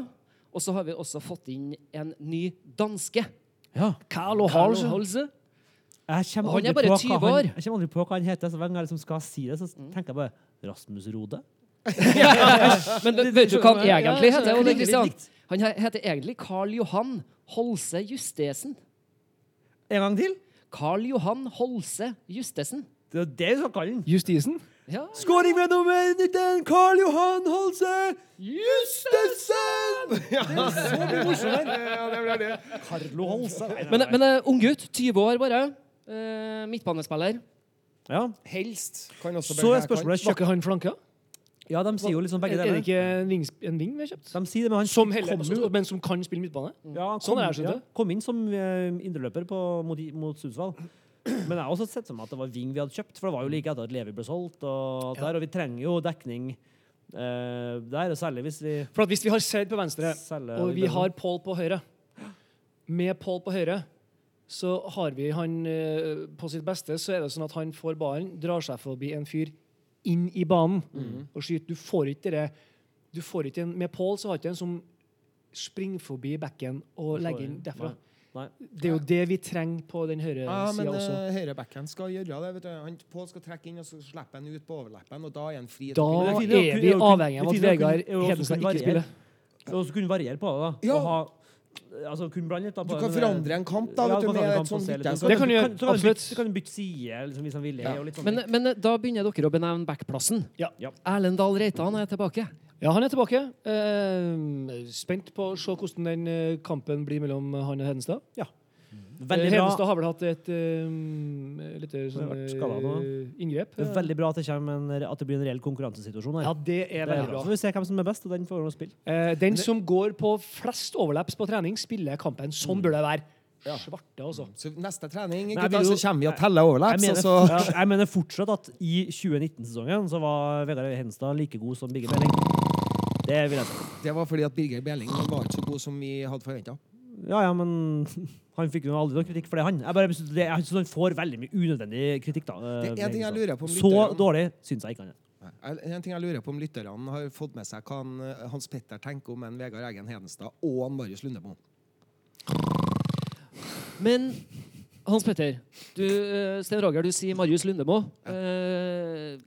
Og så har vi også fått inn en ny danske. Ja. Carlo. Holse. Jeg Han er bare 20 hva han, år. jeg kommer aldri på hva han heter. Så hver gang jeg liksom skal si det, så tenker jeg bare Rasmus Rode. Men vet du hva han egentlig heter? Ole Kristian? Han heter egentlig Carl Johan Holse Justesen. En gang til. Carl Johan Holse Justesen. Det er det du skal kalle den. Justisen. Ja. Skåring med nummer 19, Karl Johan Holse Justesen! Ja, Så mye morsommere. ja, det blir det. Carlo Holse. Nei, nei, Men, men uh, unggutt, 20 år bare. Eh, midtbanespiller. ja. Helst. Kan også Så er spørsmålet Var ikke han flanka? Ja, de sier jo liksom begge Er, deler. det ikke en ving, en ving vi har kjøpt? De sier det, men han Som heller, kom altså, jo men som kan spille midtbane? ja, han Sånn kom, det, ja, kom inn som uh, indreløper på- mot, mot Sundsvall. Men jeg har også sett som at det var Ving vi hadde kjøpt, for det var jo like etter at Levi ble solgt. Og, alt Ja. der, og vi trenger jo dekning eh, der, og særlig hvis vi For at Hvis vi har Seid på venstre, selger og vi har Paul på høyre Med Paul på høyre så har vi han eh, på sitt beste, så er det sånn at han får ballen, drar seg forbi en fyr inn i banen og skyter. Du får ikke det du får ikke en, Med Paul så har ikke en som springer forbi bekken og legger inn derfra. Nei. Det er jo det vi trenger på den høyre Ja, men sida også. uh, høyrebacken skal gjøre det. vet du. Han Pål skal trekke inn, og så slipper han ut på overleppen, og da er han fri. Da er vi avhengig av at er Vegard er Hedenstad ikke spiller. Og så kunne variere på det, da. Ja. Og ha, altså kunne blande litt da, Du kan forandre en kamp da, Ja, vet du, med et sånt bytte. Så Det kan du gjøre, absolutt. kan du bytte- Så kan du bytte side liksom, hvis han vil. Ja. og litt sånn. Men, men eh, da begynner dere å benevne backplassen. Ja. Ja. Erlend Dahl Reitan er tilbake. Ja, han er tilbake. Eh, spent på å se hvordan den eh, kampen blir mellom han og Hedenstad. Ja. Eh, Veldig bra. Hedenstad har vel hatt et uh, lite sånn, vært skadet nå. eh, inngrep. Det er veldig bra at det, en, at det blir en reell konkurransesituasjon her. Ja, det er Det veldig Så bra. får vi se hvem som er best, og den får vi spille. Eh, den som går på flest overlaps på trening, spiller kampen. Sånn bør det være. Ja. svarte, altså. Så neste trening gutta, jo- så kommer vi og teller overlaps. Jeg mener, så- fort- jeg mener fortsatt at i 2019-sesongen så var Vegard Henstad like god som Birger Belling. Det vil jeg si. Det var fordi at Birger Belling var ikke så god som vi hadde forventa. Ja, ja, men han fikk jo aldri noe kritikk for det, han. Jeg bare synes det, jeg synes han får veldig mye unødvendig kritikk, da. eh, Det er en ting jeg lurer på om Så lytterne- dårlig syns jeg ikke han er. En ting jeg lurer på om lytterne har fått med seg hva han, eh, Hans Petter tenker om en Vegard Eggen Hedenstad og en Marius Lundemo. Men Hans Petter, du, eh, Sten Roger, du sier Marius Lundemo. Eh,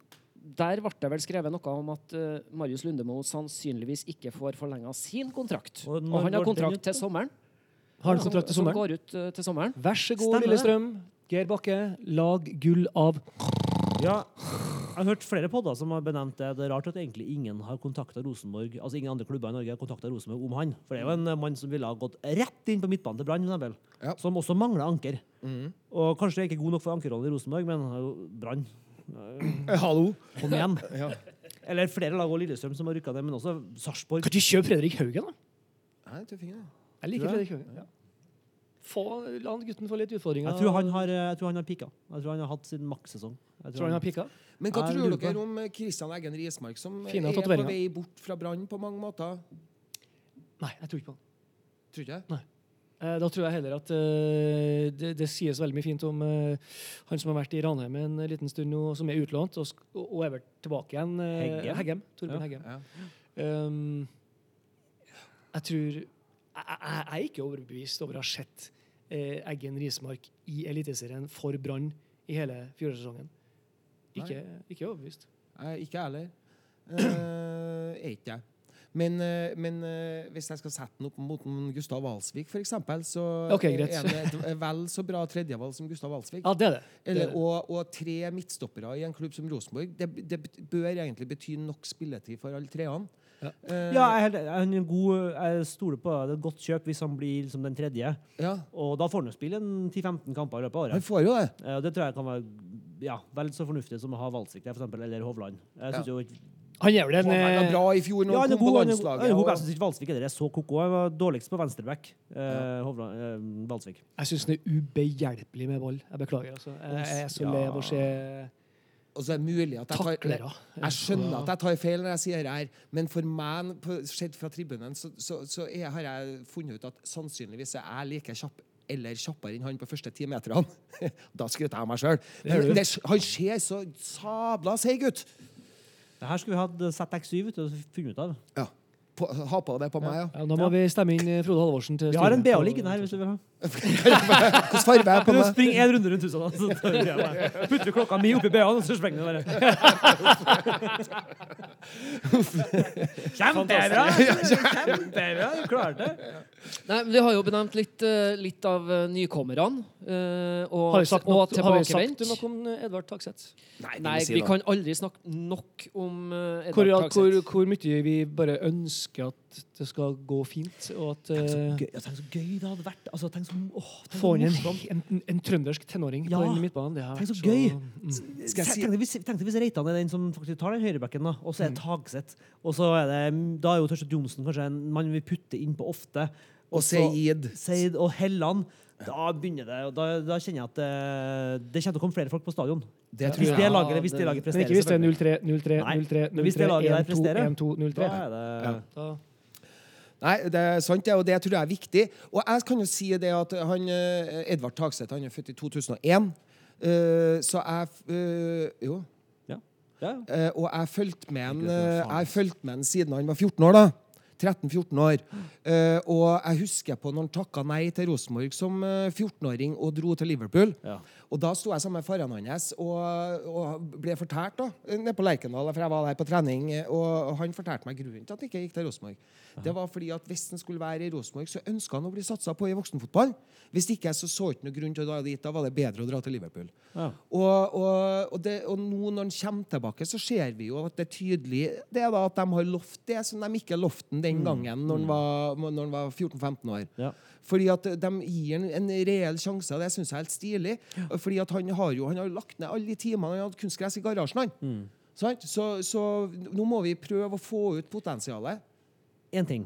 der ble det vel skrevet noe om at eh, Marius Lundemo sannsynligvis ikke får forlenga sin kontrakt. Og Og, når han har går den kontrakt til sommeren. Har en som- kontrakt til Som går ut uh, til sommeren. Vær så god, Stemmer. Lillestrøm. Geir Bakke, lag gull av Ja, jeg har hørt flere podder som har benevnt det. Det er rart at egentlig ingen har kontakta Rosenborg Altså ingen andre klubber i Norge har kontakta Rosenborg om han. For det er jo en eh, mann som ville ha gått rett inn på midtbanen til Brann. Ja. Som også mangler anker. Og kanskje er ikke god nok for ankerrollen i Rosenborg, men har jo Brann Hallo! Kom igjen. Ja. Eller flere lag og Lillestrøm som har rykka det, men også Sarpsborg. Kan du kjøpe Fredrik Haugen, da? Nei, tøffingen, det. Jeg liker Fredrik Haugen. Ja. Få, la gutten få litt utfordringer. Jeg tror han har, eh, jeg tror han har pika. Jeg tror han har hatt sin makssesong. Jeg Tror han har pika? Men hva Jeg tror dere om Kristian Christian Eggen Rismark, som Fine er på vei bort fra Brann på mange måter? Nei, jeg tror ikke på han. Tror ikke Nei. Eh, Da tror jeg heller at eh, det, det sies veldig mye fint om eh, han som har vært i Ranheim en liten stund nå, som er utlånt, og, og er vel tilbake igjen. eh, Heggem? Heggem. Torben Ja. Heggem. Ja. Um, jeg tror jeg, er ikke overbevist over å ha sett eh, Eggen Rismark i Eliteserien for Brann i hele fjorårssesongen. Ikke, ikke overbevist. Nei, ikke jeg heller. Eh, er ikke jeg. Men, eh, men eh, hvis jeg skal sette den opp mot Gustav Walsvik, f.eks., så okay, er det et vel så bra tredjevalg som Gustav Walsvik. Ja, det det. Eller, er og, og tre midtstoppere i en klubb som Rosenborg. Det, det bør egentlig bety nok spilletid for alle treene. Ja. Ja, jeg, er han er god, jeg stoler på det. Er et godt kjøp hvis han blir liksom den tredje. ja, Og da får han jo spille en 10-15 kamper i løpet av han året. får jo det. Eh, det tror jeg kan være ja, vel så fornuftig som å ha Valsvik der, eller Hovland. Jeg synes jo Han er vel en Han var eh, bra i fjor når ja, han han er kom på han er. Han landslaget. er god. Jeg og- syns ikke Valsvik er så ko-ko. Han var dårligst på venstreback. Eh, Hovland, eh, Valsvik. Jeg syns han er ubehjelpelig med ball. Jeg beklager. altså. Jeg jeg er så lei av å se Og så er det mulig at jeg tar taklere. Jeg skjønner at jeg tar feil når jeg sier det her, men for meg, på- sett fra tribunen, så, så, så er, har jeg funnet ut at sannsynligvis er jeg like kjapp eller kjappere enn han på første ti meterne. da skryter jeg av meg sjøl. Han ser så sabla seig ut! Det her skulle vi hatt ZX7 vet du, og funnet ut av. Ja. På, ha på det på meg, ja. Ja, da må vi stemme inn eh, Frode Halvorsen til Vi har en BH liggende her, hvis du vil ha. Hvordan farge er på meg? du meg? springe en runde rundt huset, da? Putter klokka mi oppi BH-en, og så sprenger du bare. Kjempebra! Kjempebra! Du klarte det. Nei, Vi har jo benevnt litt, eh, litt av eh, nykommerne. eh, og, Har vi sagt, og har vi sagt noe om Edvard Takseth? Nei, Nei, vi kan aldri snakke nok om uh, Hvor, Edvard at, hvor, hvor mye vi bare ønsker at det skal gå fint, og at Tenk så gøy, ja, tenk så gøy det hadde vært. Altså, tenk så, åh, tenk Få inn en, en, en trøndersk tenåring Ja. på den midtbanen. Det Tenk så gøy! gøy. mm. Si- Tenk hvis, tenk hvis Reitan er den som faktisk tar den høyrebacken, og så er Mm. det Tagseth. Og så er det, da er jo Tørstvedt Johnsen kanskje en mann vi putter inn på ofte. Og Seid. Seid og Helland. Da begynner det, og da, da kjenner jeg at det, det kommer til å komme flere folk på stadion. Det tror Hvis det laget, hvis det laget presterer. Men ikke hvis det er 0-3, 0-3, Nei, 0-3, men hvis det laget der 0-3, 1-2, presterer, 1-2, 0-3. Da er det Ja. Da- Nei, det er sant, det, og det tror jeg er viktig. Og jeg kan jo si det at han, eh, Edvard Tagseth han er født i 2001. eh, så jeg eh, Jo. Ja. Ja. Eh, og jeg fulgte med han siden han var 14 år. da 13-14 år. Uh, og jeg husker på når han takka nei til Rosenborg som eh, 14-åring og dro til Liverpool. Ja. Og da sto jeg sammen med faren hans og, og ble fortalt da, nede på Lerkendal, for jeg var der på trening, og han fortalte meg grunnen til at han ikke gikk til Rosenborg. Det var fordi at hvis han skulle være i Rosenborg, så ønska han å bli satsa på i voksenfotball. Hvis ikke, så så ikke noe grunn til å dra dit. Da var det bedre å dra til Liverpool. Ja. Og, og, og, det, og nå når han kommer tilbake, så ser vi jo at det er tydelig det er da at de har lovt det som de ikke lovte den gangen når han var, når han var 14-15 år. Ja. Fordi at de gir en, en reell sjanse, og det syns jeg er helt stilig. Fordi at han har jo han har lagt ned alle de timene han hadde kunstgress i garasjen. han. mm. Så, så nå må vi prøve å få ut potensialet. Én ting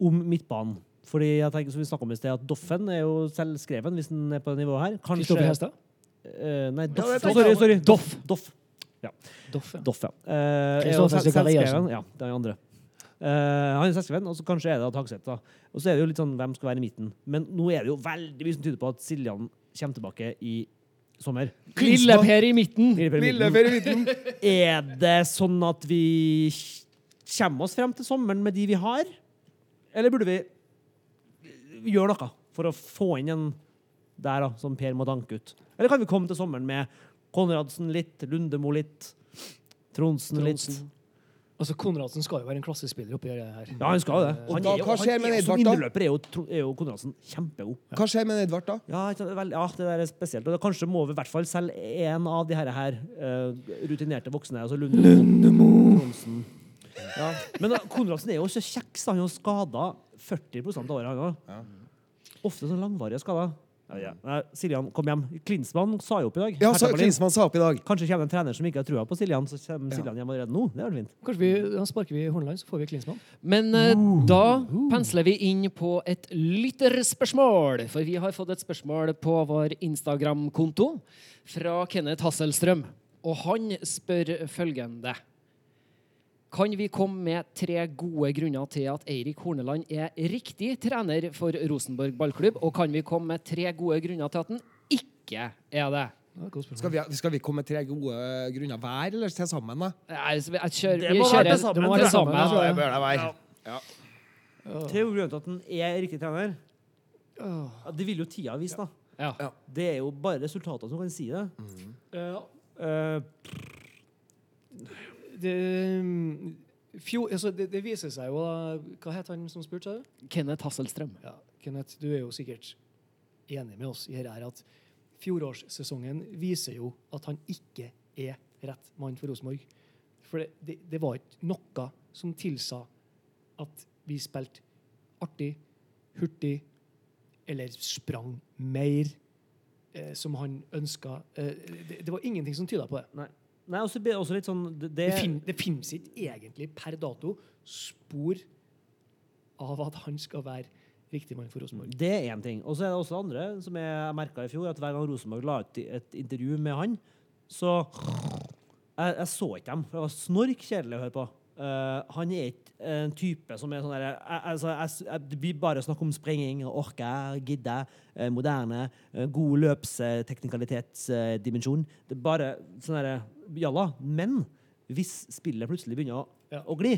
om midtbanen. Fordi jeg tenker, som vi om i sted, at Doffen er jo selvskreven hvis den er på det nivået her. Kanskje Kristoffer Hestad? Uh, Nei, Doff. Ja, sorry, sorry. Doff. Doff. Doff, ja. Doff, ja. Uh, er selvskreven. Ja, det er andre. Eh, han er selvskreven, og så kanskje er det da. Og så er det jo litt sånn hvem skal være i midten. Men nå er det jo veldig mye som tyder på at Siljan kommer tilbake i sommer. Lille-Per i midten. Lilleper i midten. Er det sånn at vi kommer oss frem til sommeren med de vi har? Eller burde vi gjøre noe for å få inn en der da, som Per må danke ut? Eller kan vi komme til sommeren med Konradsen litt, Lundemo litt, Tronsen litt? Altså, Konradsen skal jo være en klassespiller oppi det her. Ja, han skal det. Og Han da- er jo, hva skjer med Edvard da? Som er jo, er jo Konradsen kjempegod. Hva skjer med Edvard da? Ja, det er ja, det der er spesielt. Og det, kanskje må vi i hvert fall selge en av de her, her eh, rutinerte voksne. Altså Lundemo, Tronsen. Ja. Men da, Konradsen er jo så kjekk, så han er jo skada 40 av året. Han. Ja. Ofte sånn langvarige skader. Ja, ja. Siljan, kom hjem. Klinsmann sa jo opp i dag. Ja, så Klinsmann sa opp i dag. Kanskje kommer en trener som ikke har trua på Siljan, så kommer Siljan hjem allerede nå. Det hadde fint. Kanskje vi, da sparker vi Horneland, så får vi Klinsmann. Men uh, da pensler vi inn på et lytterspørsmål. For vi har fått et spørsmål på vår Instagram-konto fra Kenneth Hasselstrøm. Og han spør følgende Kan vi komme med tre gode grunner til at Eirik Horneland er riktig trener for Rosenborg ballklubb? Og kan vi komme med tre gode grunner til at han ikke er det? Ja. Skal vi, skal vi komme med tre gode grunner hver, eller til sammen? da? Nei, så jeg kjører, Det vi må være kjører det det må være til sammen Ja, jeg. bør det være. Tre grunner til at han er riktig trener. Ja, det vil jo tida vise, da. Ja. Det er jo bare resultatene som kan si det. Ja, Eh, det, mm, fjor, altså det, det viser seg jo da Hva het han som spurte? Kenneth Hasselstrøm. Ja, Kenneth, du er jo sikkert enig med oss i dette her at fjorårssesongen viser jo at han ikke er rett mann for Rosenborg. For det, det, det var ikke noe som tilsa at vi spilte artig, hurtig eller sprang mer eh, som han ønska. Eh, det, det var ingenting som tyda på det. nei. Nei, også, det også litt sånn Det, det, fin, det finnes ikke egentlig per dato spor av at han skal være riktig mann for Rosenborg. det er én ting. Og så er det også det andre som jeg merka i fjor, at hver gang Rosenborg la ut et intervju med han, så Jeg, jeg så ikke dem. for Det var snork kjedelig å høre på. Uh, han er ikke en type som er sånn der, altså, jeg, Vi bare snakker om sprenging, orke, gidde, eh, moderne, eh, god løpsteknikalitetsdimensjon. Det er bare sånn derre Jalla. Men hvis spillet plutselig begynner å, Ja. å gli,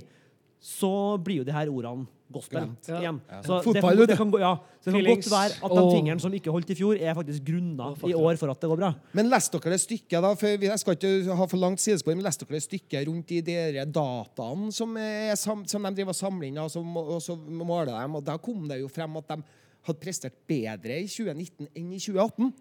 så blir jo de her ordene gospel. Ja. igjen. Ja. Så Fotball, det, kan, det, kan, ja, så det kan godt være at de tingene som ikke holdt i fjor, er faktisk grunna i år for at det går bra. Men leste dere det stykket, da? For jeg skal ikke ha for langt sidespor, men leste dere det stykket rundt de der dataene som, er, som de driver samler inn, og så, og så måler dem? Og da kom det jo frem at de hadde prestert bedre i 2019 enn i 2018.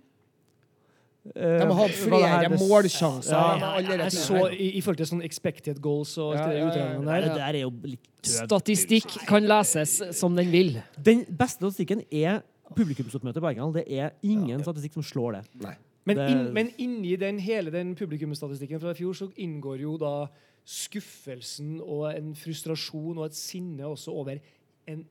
De har hatt flere målsjanser. Ja. ja, tingene så i, i forhold til sånn expected goals og Ja, ja, ja, der. det der er jo litt. Statistikk kan leses som den vil. Den beste statistikken er publikumsoppmøtet på Bergendal. Det er ingen statistikk som slår det. Nei. Men, Det- In, men inni den, hele den publikumsstatistikken fra i fjor, så inngår jo da skuffelsen og en frustrasjon og et sinne også over en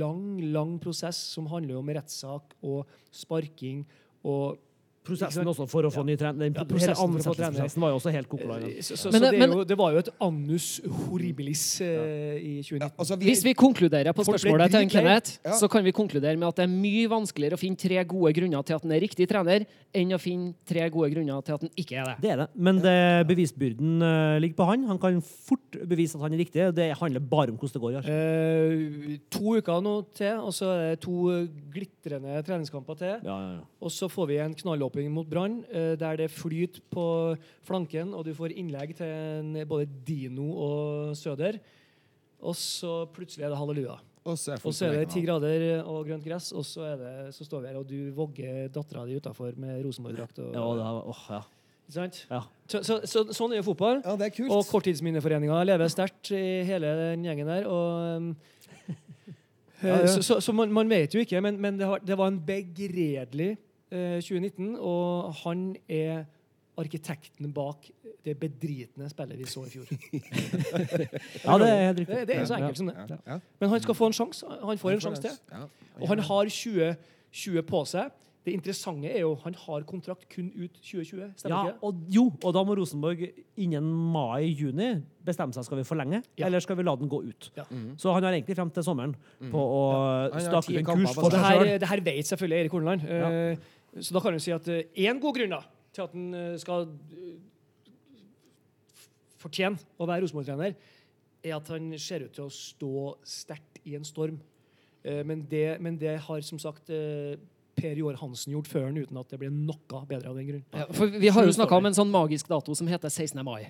lang, lang prosess som handler om rettssak og sparking og Prosessen også for å få ny trener. Den Ja, ansettelsesprosessen var jo også helt kokola. Så, så, Men så det- det, men- jo, det var jo et annus horribilis eh, i 2019. Ja, altså, vi, Hvis vi konkluderer på spørsmålet til. Kenneth, Ja. så kan vi konkludere med at det er mye vanskeligere å finne tre gode grunner til at han er riktig trener, enn å finne tre gode grunner til at han ikke er det. Det er det. Men det, bevisbyrden uh, ligger på han. Han kan fort bevise at han er riktig. Det handler bare om hvordan det går. i år. Eh, to uker nå til, og så er det to glitrende treningskamper til. Ja, ja, ja. Og så får vi en knallåpning mot Brann, eh, der det flyter på flanken, og du får innlegg til både Dino og Søder. Og så plutselig er det halleluja. og så er Og så er det ti grader og grønt gress, og så, er det, så står vi her, og du vogger dattera di utafor med Rosenborg-drakt. og- Ja, det var, åh, ja. Sant? Ja. Så, så, så, sånn er jo fotball. Ja, det er kult. Og Korttidsminneforeninga lever sterkt i hele den gjengen der. Og, um, Ja, ja. Så, så, så man, man vet jo ikke, men, men det, har, det var en begredelig 2019, og han er arkitekten bak det bedritne spillet vi så i fjor. Ja, det er helt riktig. det er så enkelt som det. Men han skal få en sjanse. Han får en sjanse til. Ja. Og han har 20, 20 på seg. Det interessante er jo han har kontrakt kun ut 2020. Stemmer Ja, ikke det? og, jo, og da må Rosenborg innen mai-juni bestemme seg skal vi forlenge, Ja. eller skal vi la den gå ut. Ja. Så han har egentlig frem til sommeren på å Han har stake ut en kurs for det seg her, sjøl. det her vet selvfølgelig Erik Horneland. Ja. Eh, Så da kan du si at én god grunn da, til at han eh, skal eh, fortjene å være Rosenborg-trener, er at han ser ut til å stå sterkt i en storm. Eh, Men det, men det har som sagt eh, Per Jår Hansen gjort før han, uten at det ble noe bedre av den grunn. Ja, for vi har jo snakka om en sånn magisk dato som heter 16. mai.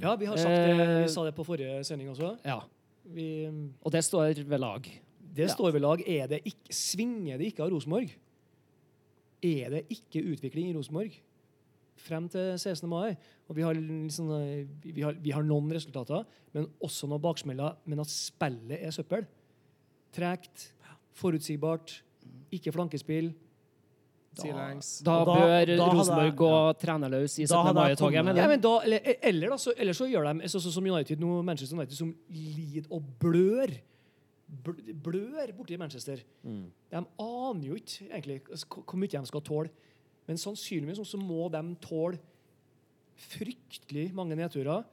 Ja, vi har sagt det, Eh, vi sa det på forrige sending også. Ja, Vi, Og det står ved lag. det Ja. står ved lag. Er det ikke, svinger det ikke av Rosenborg? Er det ikke utvikling i Rosenborg frem til 16. mai? Og vi har, liksom, vi har, vi har noen resultater, men også noen baksmeller. Men at spillet er søppel. Tregt, forutsigbart, ikke flankespill. Da, da- bør da hadde Rosenborg gå ja. trenerløs i Da 17. mai-toget. kommet- Ja, men da, eller, eller, så, eller så gjør de sånn som United nå, Manchester United, som lider og blør. Bl- Blør borti Manchester. Mm. De aner jo ikke egentlig hvor hvor mye de skal tåle. Men sannsynligvis så må de tåle fryktelig mange nedturer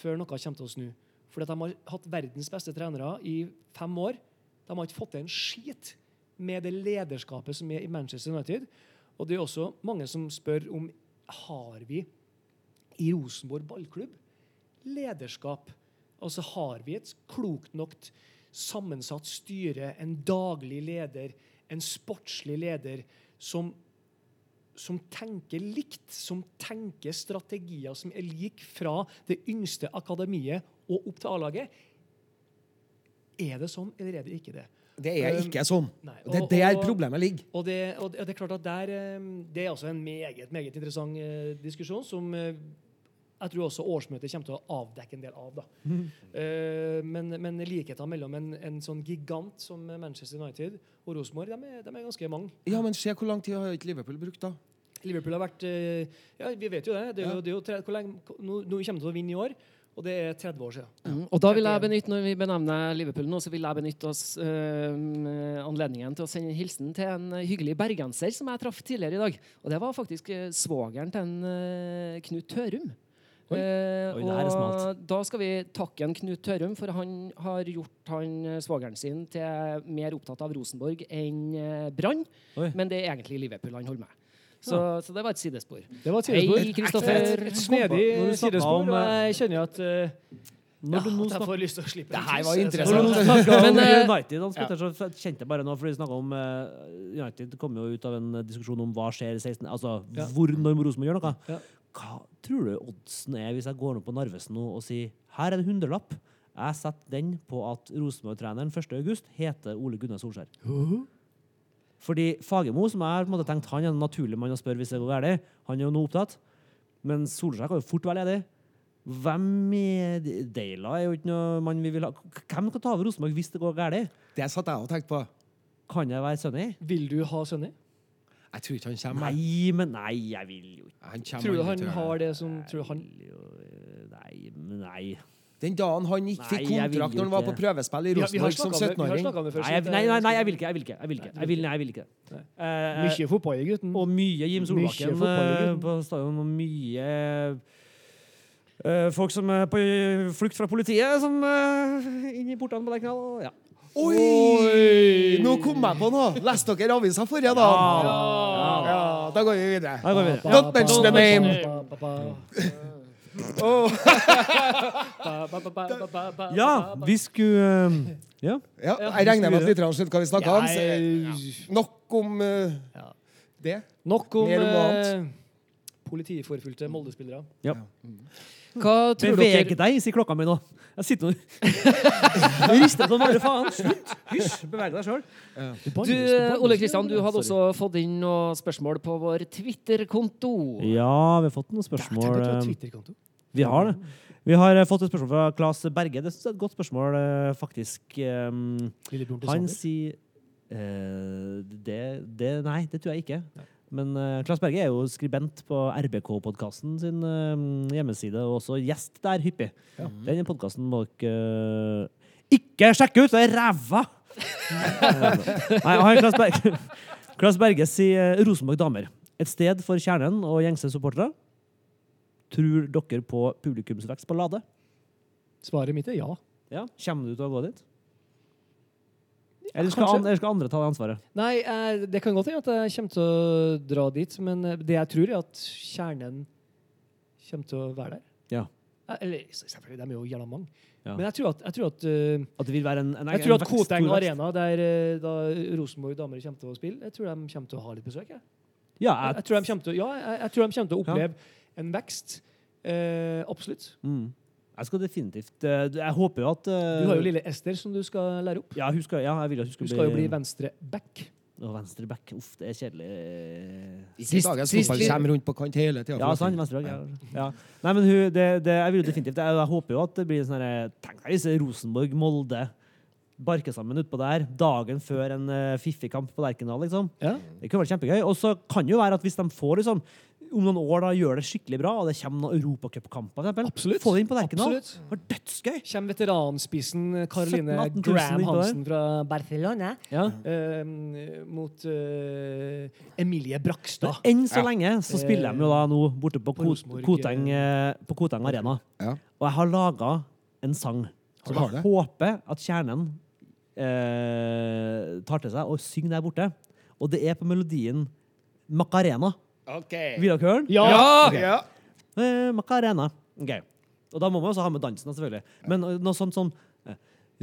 før noe kommer til å snu. For de har hatt verdens beste trenere i fem år. De har ikke fått til en skit med det lederskapet som er i Manchester United. Og det er også mange som spør om har vi i Rosenborg ballklubb lederskap. Altså har vi et klokt nok sammensatt styre, en daglig leder, en sportslig leder som, som tenker likt, som tenker strategier som er lik fra det yngste akademiet og opp til A-laget. Er det sånn, eller er det ikke det? Det er ikke sånn. Nei, Og det er der problemet ligger. Og det, og det er klart at der, eh, det er altså en meget, meget interessant eh, diskusjon som eh, jeg tror også årsmøtet kommer til å avdekke en del av. da. Eh, men, men likheter mellom en, en sånn gigant som Manchester United og Rosenborg, de er, de er ganske mange. Ja, men se hvor lang tid har ikke Liverpool brukt, da? Liverpool har vært uh, Ja, vi vet jo det. det, er jo, det er jo tre, hvor lenge, nå, nå kommer de til å vinne i år, og det er 30 år siden. Mm, Og da vil jeg benytte, når vi benevner Liverpool nå, så vil jeg benytte oss øh, anledningen til å sende en hilsen til en hyggelig bergenser som jeg traff tidligere i dag. Og det var faktisk svogeren til en øh, Knut Tørum. Oi. Eh, Oi, og da skal vi takke en Knut Tørum, for han har gjort han øh, svogeren sin til mer opptatt av Rosenborg enn øh, Brann. Men det er egentlig Liverpool han holder med. Så, så det var et sidespor. Det var et sidespor. Hei, Kristoffer. Et, snedig Når du snakket sidespor. om, og eh, jeg kjenner at uh, Når ja, du nå snakker får lyst til å slippe Det her var interessant. Når du snakker om Men, eh, United, Hans Petter, så kjente jeg bare nå, fordi du om uh, United kom jo ut av en eh, diskusjon om hva skjer i 16. Altså Ja. hvor når Rosenborg gjør noe. Ja. Hva tror du oddsen er hvis jeg går ned på Narvesen nå og sier her er en hundrelapp? Jeg setter den på at Rosenborg-treneren 1.8 heter Ole Gunnar Solskjær. Fordi Fagermo, som jeg har tenkt han er en naturlig mann å spørre hvis det går galt, han er jo nå opptatt. Men Solskjær kan jo fort være ledig. Hvem meddeler er jo ikke noe man vi vil ha. Hvem kan ta over Rosenborg hvis det går galt? Det satt jeg og tenkte på. Kan det være Sunny? Vil du ha Sunny? Jeg tror ikke han kommer. Nei, men nei, jeg vil jo ikke. Tror du han har det som tror han, Nei, men nei. Den dagen han ikke fikk kontrakt når han var på prøvespill i Rosenborg som snakket om vi har 17-åring snakket om det. Nei, nei, nei, jeg vil ikke. Jeg vil ikke. Jeg vil ikke. Jeg vil, nei, jeg vil ikke. Nei. Eh, Mye fotball i gutten. Og mye Jim Solbakken eh, på stadion, og mye eh, folk som er på flukt fra politiet, som uh, inn i portene på Lerkendal. Ja. Oi! Nå kom jeg på noe! Leste dere avisa forrige dag? Ja. Ja, da går vi videre. Går vi. Don't mention the name. Oh. Ja, vi skulle eh, Ja. ja, jeg regner med at lytterne skjønner hva vi snakker om. Så nok om uh, det. Nok om Mer om noe annet. eh, politiforfulgte Molde-spillere. Hva tror Beveg dere deg, sier klokka mi nå. Jeg sitter og rister som bare faen. Slutt! Hysj! Beveg deg sjøl. Du, Ole Kristian, du hadde også fått inn noen spørsmål på vår Twitter-konto. Ja, vi har fått noen spørsmål. eh, Twitter-konto. Vi har det. Vi har eh, fått et spørsmål fra Claes Berge. Det er et godt spørsmål, eh, faktisk. Til han sier det, det Nei, det tror jeg ikke. Men uh, Klas Berge er jo skribent på RBK-podkasten sin uh, hjemmeside, og også gjest der hyppig. Den podkasten må dere uh, ikke sjekke ut! Det er ræva! Nei, han Klas Berge, Klas Berge sier eh, Rosenborg damer. Et sted for kjernen og gjengse supportere. Tror dere på publikumsvekst på Lade? Svaret mitt er ja. Ja. Kommer du til å gå dit? Eller skal, an, eller skal andre ta det ansvaret? Nei, eh, det kan godt hende at jeg kommer til å dra dit, men eh, det jeg tror, er at kjernen kommer til å være der. Ja. Eh, Eller selvfølgelig, de er jo jævla mange. Ja. Men jeg tror at, jeg tror at, At det vil være en, en, jeg tror en at Koteng? Arena, der da Rosenborg damer kommer til å spille, jeg tror de kommer til å ha litt besøk. Jeg, Ja, jeg, jeg, tror, de kommer til, ja, jeg, jeg tror de kommer til å oppleve en vekst. Eh, absolutt. mm. Jeg skal definitivt eh, Jeg håper jo at eh, Du har jo lille Ester som du skal lære opp. Ja, hun skal, ja, jeg vil at hun skal, hun skal, skal jo bli venstre back. Å, venstre back. Uff, det er kjedelig. Sist- dagens sist fotball kommer rundt på kant hele tida. Ja, sant. Venstre back. Ja. Ja. Nei, men hun, det, det, jeg vil jo definitivt jeg, jeg håper jo at det blir sånn herre Tenk deg hvis Rosenborg-Molde barker sammen utpå der dagen før en uh, fiffig kamp på Lerkendal, liksom. Ja. Det kunne vært kjempegøy. Og så kan jo være at hvis de får liksom om noen år da gjør det skikkelig bra, og det kommer noen europacupkamper, eksempel, få det inn på Lerkendal. Det var dødsgøy! Kommer veteranspissen Caroline Graham. Hansen fra Barcelona Ja. uh, mot uh, Emilie Brakstad. Men enn så lenge så spiller de jo da nå borte på, På Ko Koteng, eh, på Koteng Arena. Ja. Og jeg har laga en sang som jeg håper at kjernen uh, tar til seg og synger der borte. Og det er på melodien Macarena. Ok. Vil dere høre den? Ja! Ja. Eh, Macarena. Ok. Og da må man også ha med dansen, selvfølgelig. Men eh, noe sånt som eh,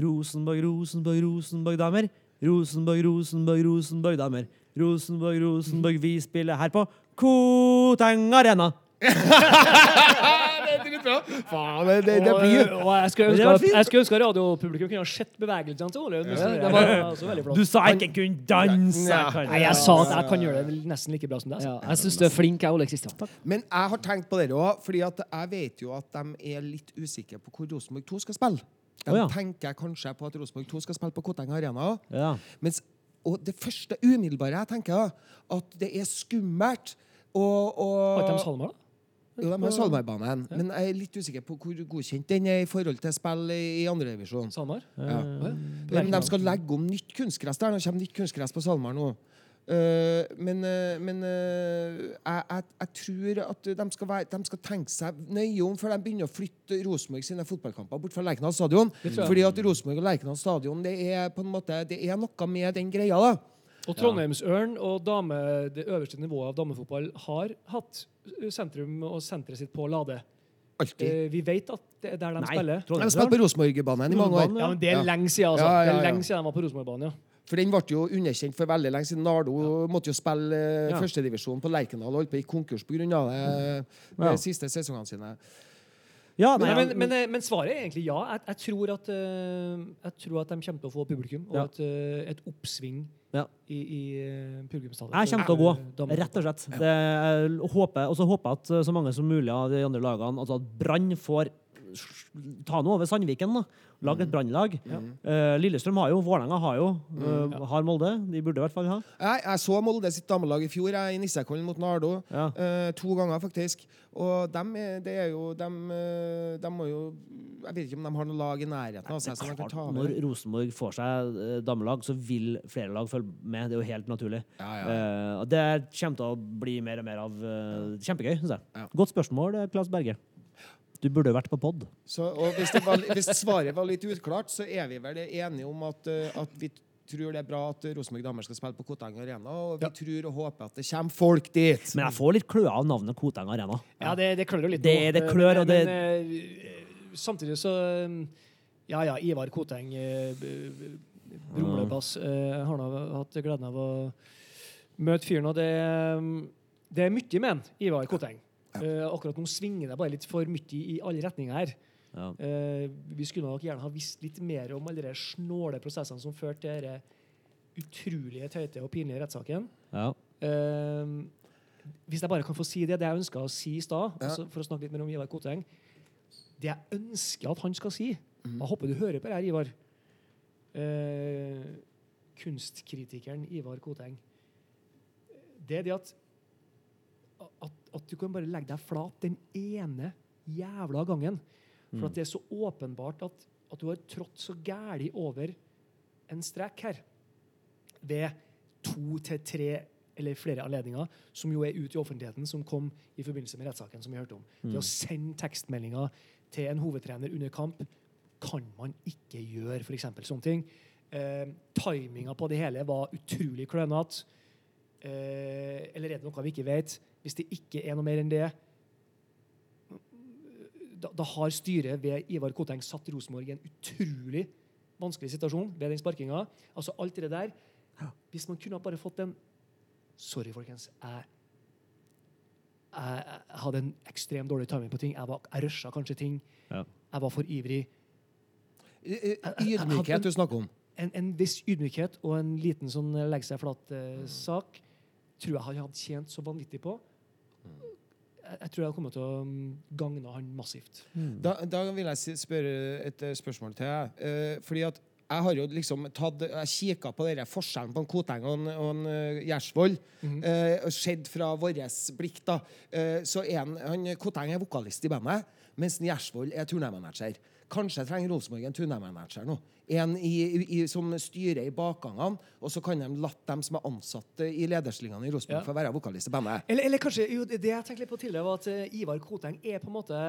Rosenborg, Rosenborg, Rosenborg damer. Rosenborg, Rosenborg, Rosenborg damer. Rosenborg, Rosenborg, vi spiller her på Koteng Arena. Det er dritbra! Faen, det, det, det blir og jeg skulle ønske at, jeg skulle ønske at radiopublikum kunne ha sett bevegelsene til Ole. Audun. Det var også veldig flott. Du sa ikke kunne danse! Ja. Nei, jeg sa at jeg kan gjøre det nesten like bra som deg. Ja, jeg syns du er flink, jeg, Ole Kristian. Men jeg har tenkt på det òg, fordi jeg vet jo at de er litt usikre på hvor Rosenborg 2 skal spille. De oh, ja. tenker kanskje på at Rosenborg 2 skal spille på Koteng Arena. Ja. Mens, og det første umiddelbare jeg tenker, at det er skummelt. Og, og, Har ikke de Salmar, da? Jo, de har Salmarbanen, men jeg er litt usikker på hvor godkjent den er i forhold til spill i, andredivisjon. Salmar? Ja. Ja. Men de skal legge om nytt kunstgress der. Nå kommer nytt kunstgress på SalMar nå. Uh, men uh, men uh, jeg, jeg, jeg tror at de skal, være, de skal tenke seg nøye om før de begynner å flytte Rosenborg sine fotballkamper bort fra Lerkendal stadion. Det. Fordi at Rosenborg og Lerkendal stadion det er på en måte Det er noe med den greia. da Og Trondheimsørn og dame, det øverste nivået av damefotball har hatt sentrum og senteret sitt på Lade. Alltid. Eh, vi vet at det er der de Nei, spiller. De har spilt på Rosenborgbanen i mange år. Ja, men Det er lenge siden, altså. Ja, ja, Det er lenge siden de var på Rosenborgbanen, ja. For den ble jo underkjent for veldig lenge siden. Nardo måtte jo spille eh, Ja. førstedivisjon på Lerkendal og holdt på i konkurs pga. det de Ja. siste sesongene sine. Ja, Men, nei, men, ja, men, eh, men svaret er egentlig ja. Jeg, jeg, tror at, eh, jeg tror at de kommer til å få publikum, og Ja. at, eh, et oppsving Ja. i, i eh. Jeg kommer til å gå, eh, rett og slett. Det, jeg håper, og så håper jeg at uh, så mange som mulig av de andre lagene Altså at Brann får ta noe over Sandviken. da. Lage et brannlag. Eh, Lillestrøm har jo, Vålerenga har jo, eh, har Molde. De burde i hvert fall ha. Jeg, jeg så Molde sitt damelag i fjor, jeg, i Nissekollen mot Nardo. Ja. Uh, to ganger, faktisk. Og dem, det er jo dem, dem må jo Jeg vet ikke om de har noe lag i nærheten av seg. som de kan Klart, når. Rosenborg får seg damelag, så vil flere lag følge med. Det er jo helt naturlig. Ja, ja. Og det kommer til å bli mer og mer av Kjempegøy, syns jeg. Ja. Godt spørsmål, Claes Berge. Du burde vært på pod. Hvis, hvis svaret var litt uklart, så er vi vel enige om at, eh, at vi tror det er bra at Rosenborg damer skal spille på Koteng Arena, og vi Ja. tror og håper at det kommer folk dit. Men jeg får litt kløe av navnet Koteng Arena. Ja, det, det klør jo litt. Det- det klør, men, og det- Men, eh, samtidig så eh, Ja, ja, Ivar Koteng, brumlebass, har nå hatt gleden av å møte fyren, og det, det er mye med han, Ivar Koteng. Eh, akkurat nå svinger det bare litt for mye i alle retninger her. Ja. Uh, vi skulle nok gjerne ha visst litt mer om alle de snåle prosessene som førte til denne utrolige tøyte og pinlige rettssaken. Ja. Uh, hvis jeg bare kan få si det, det jeg ønska å si i stad, Ja. altså for å snakke litt mer om Ivar Koteng Det jeg ønsker at han skal si mm. Jeg håper du hører på det her, Ivar. Eh, kunstkritikeren Ivar Koteng. Det er det at at, at du kan bare legge deg flat den ene jævla gangen. For at det er så åpenbart at, at du har trådt så gæli over en strek her. Ved to til tre eller flere anledninger, som jo er ute i offentligheten, som kom i forbindelse med rettssaken som vi hørte om. Det å sende tekstmeldinger til en hovedtrener under kamp kan man ikke gjøre, f.eks. sånne ting. Eh, timinga på det hele var utrolig klønete. Eh, eller er det noe vi ikke vet? Hvis det ikke er noe mer enn det, da, da har styret ved Ivar Koteng satt Rosenborg i en utrolig vanskelig situasjon ved den sparkinga. Altså alt det der. Hvis man kunne bare fått en Sorry, folkens. Jeg, jeg, jeg hadde en ekstremt dårlig timing på ting. Jeg, var, jeg rusha kanskje ting. Ja. Jeg var for ivrig. Eh, eh, Ydmykhet du snakker om. En, en viss ydmykhet og en liten sånn eh, legge seg flat-sak tror jeg han hadde tjent så vanvittig på. Jeg, jeg tror jeg hadde kommet til å mm, gagne han massivt. Da, da vil jeg spørre et eh, spørsmål til. Eh, fordi at jeg har jo liksom tatt Jeg kikka på denne forskjellen på en Koteng og en, og en Mm Gjersvold. eh, Sett fra vårt blikk, da. Eh, så er han, Koteng er vokalist i bandet, mens Gjersvold er turnérmanager. Kanskje trenger Rosenborg en tunnelmanager nå. En i, i, som styrer i bakgangene, og så kan de la dem som er ansatt i lederstillingene i Rosenborg, Ja. få være vokalist i bandet. Eller, eller kanskje jo, Det jeg tenkte litt på tidligere, var at eh, Ivar Koteng er på en måte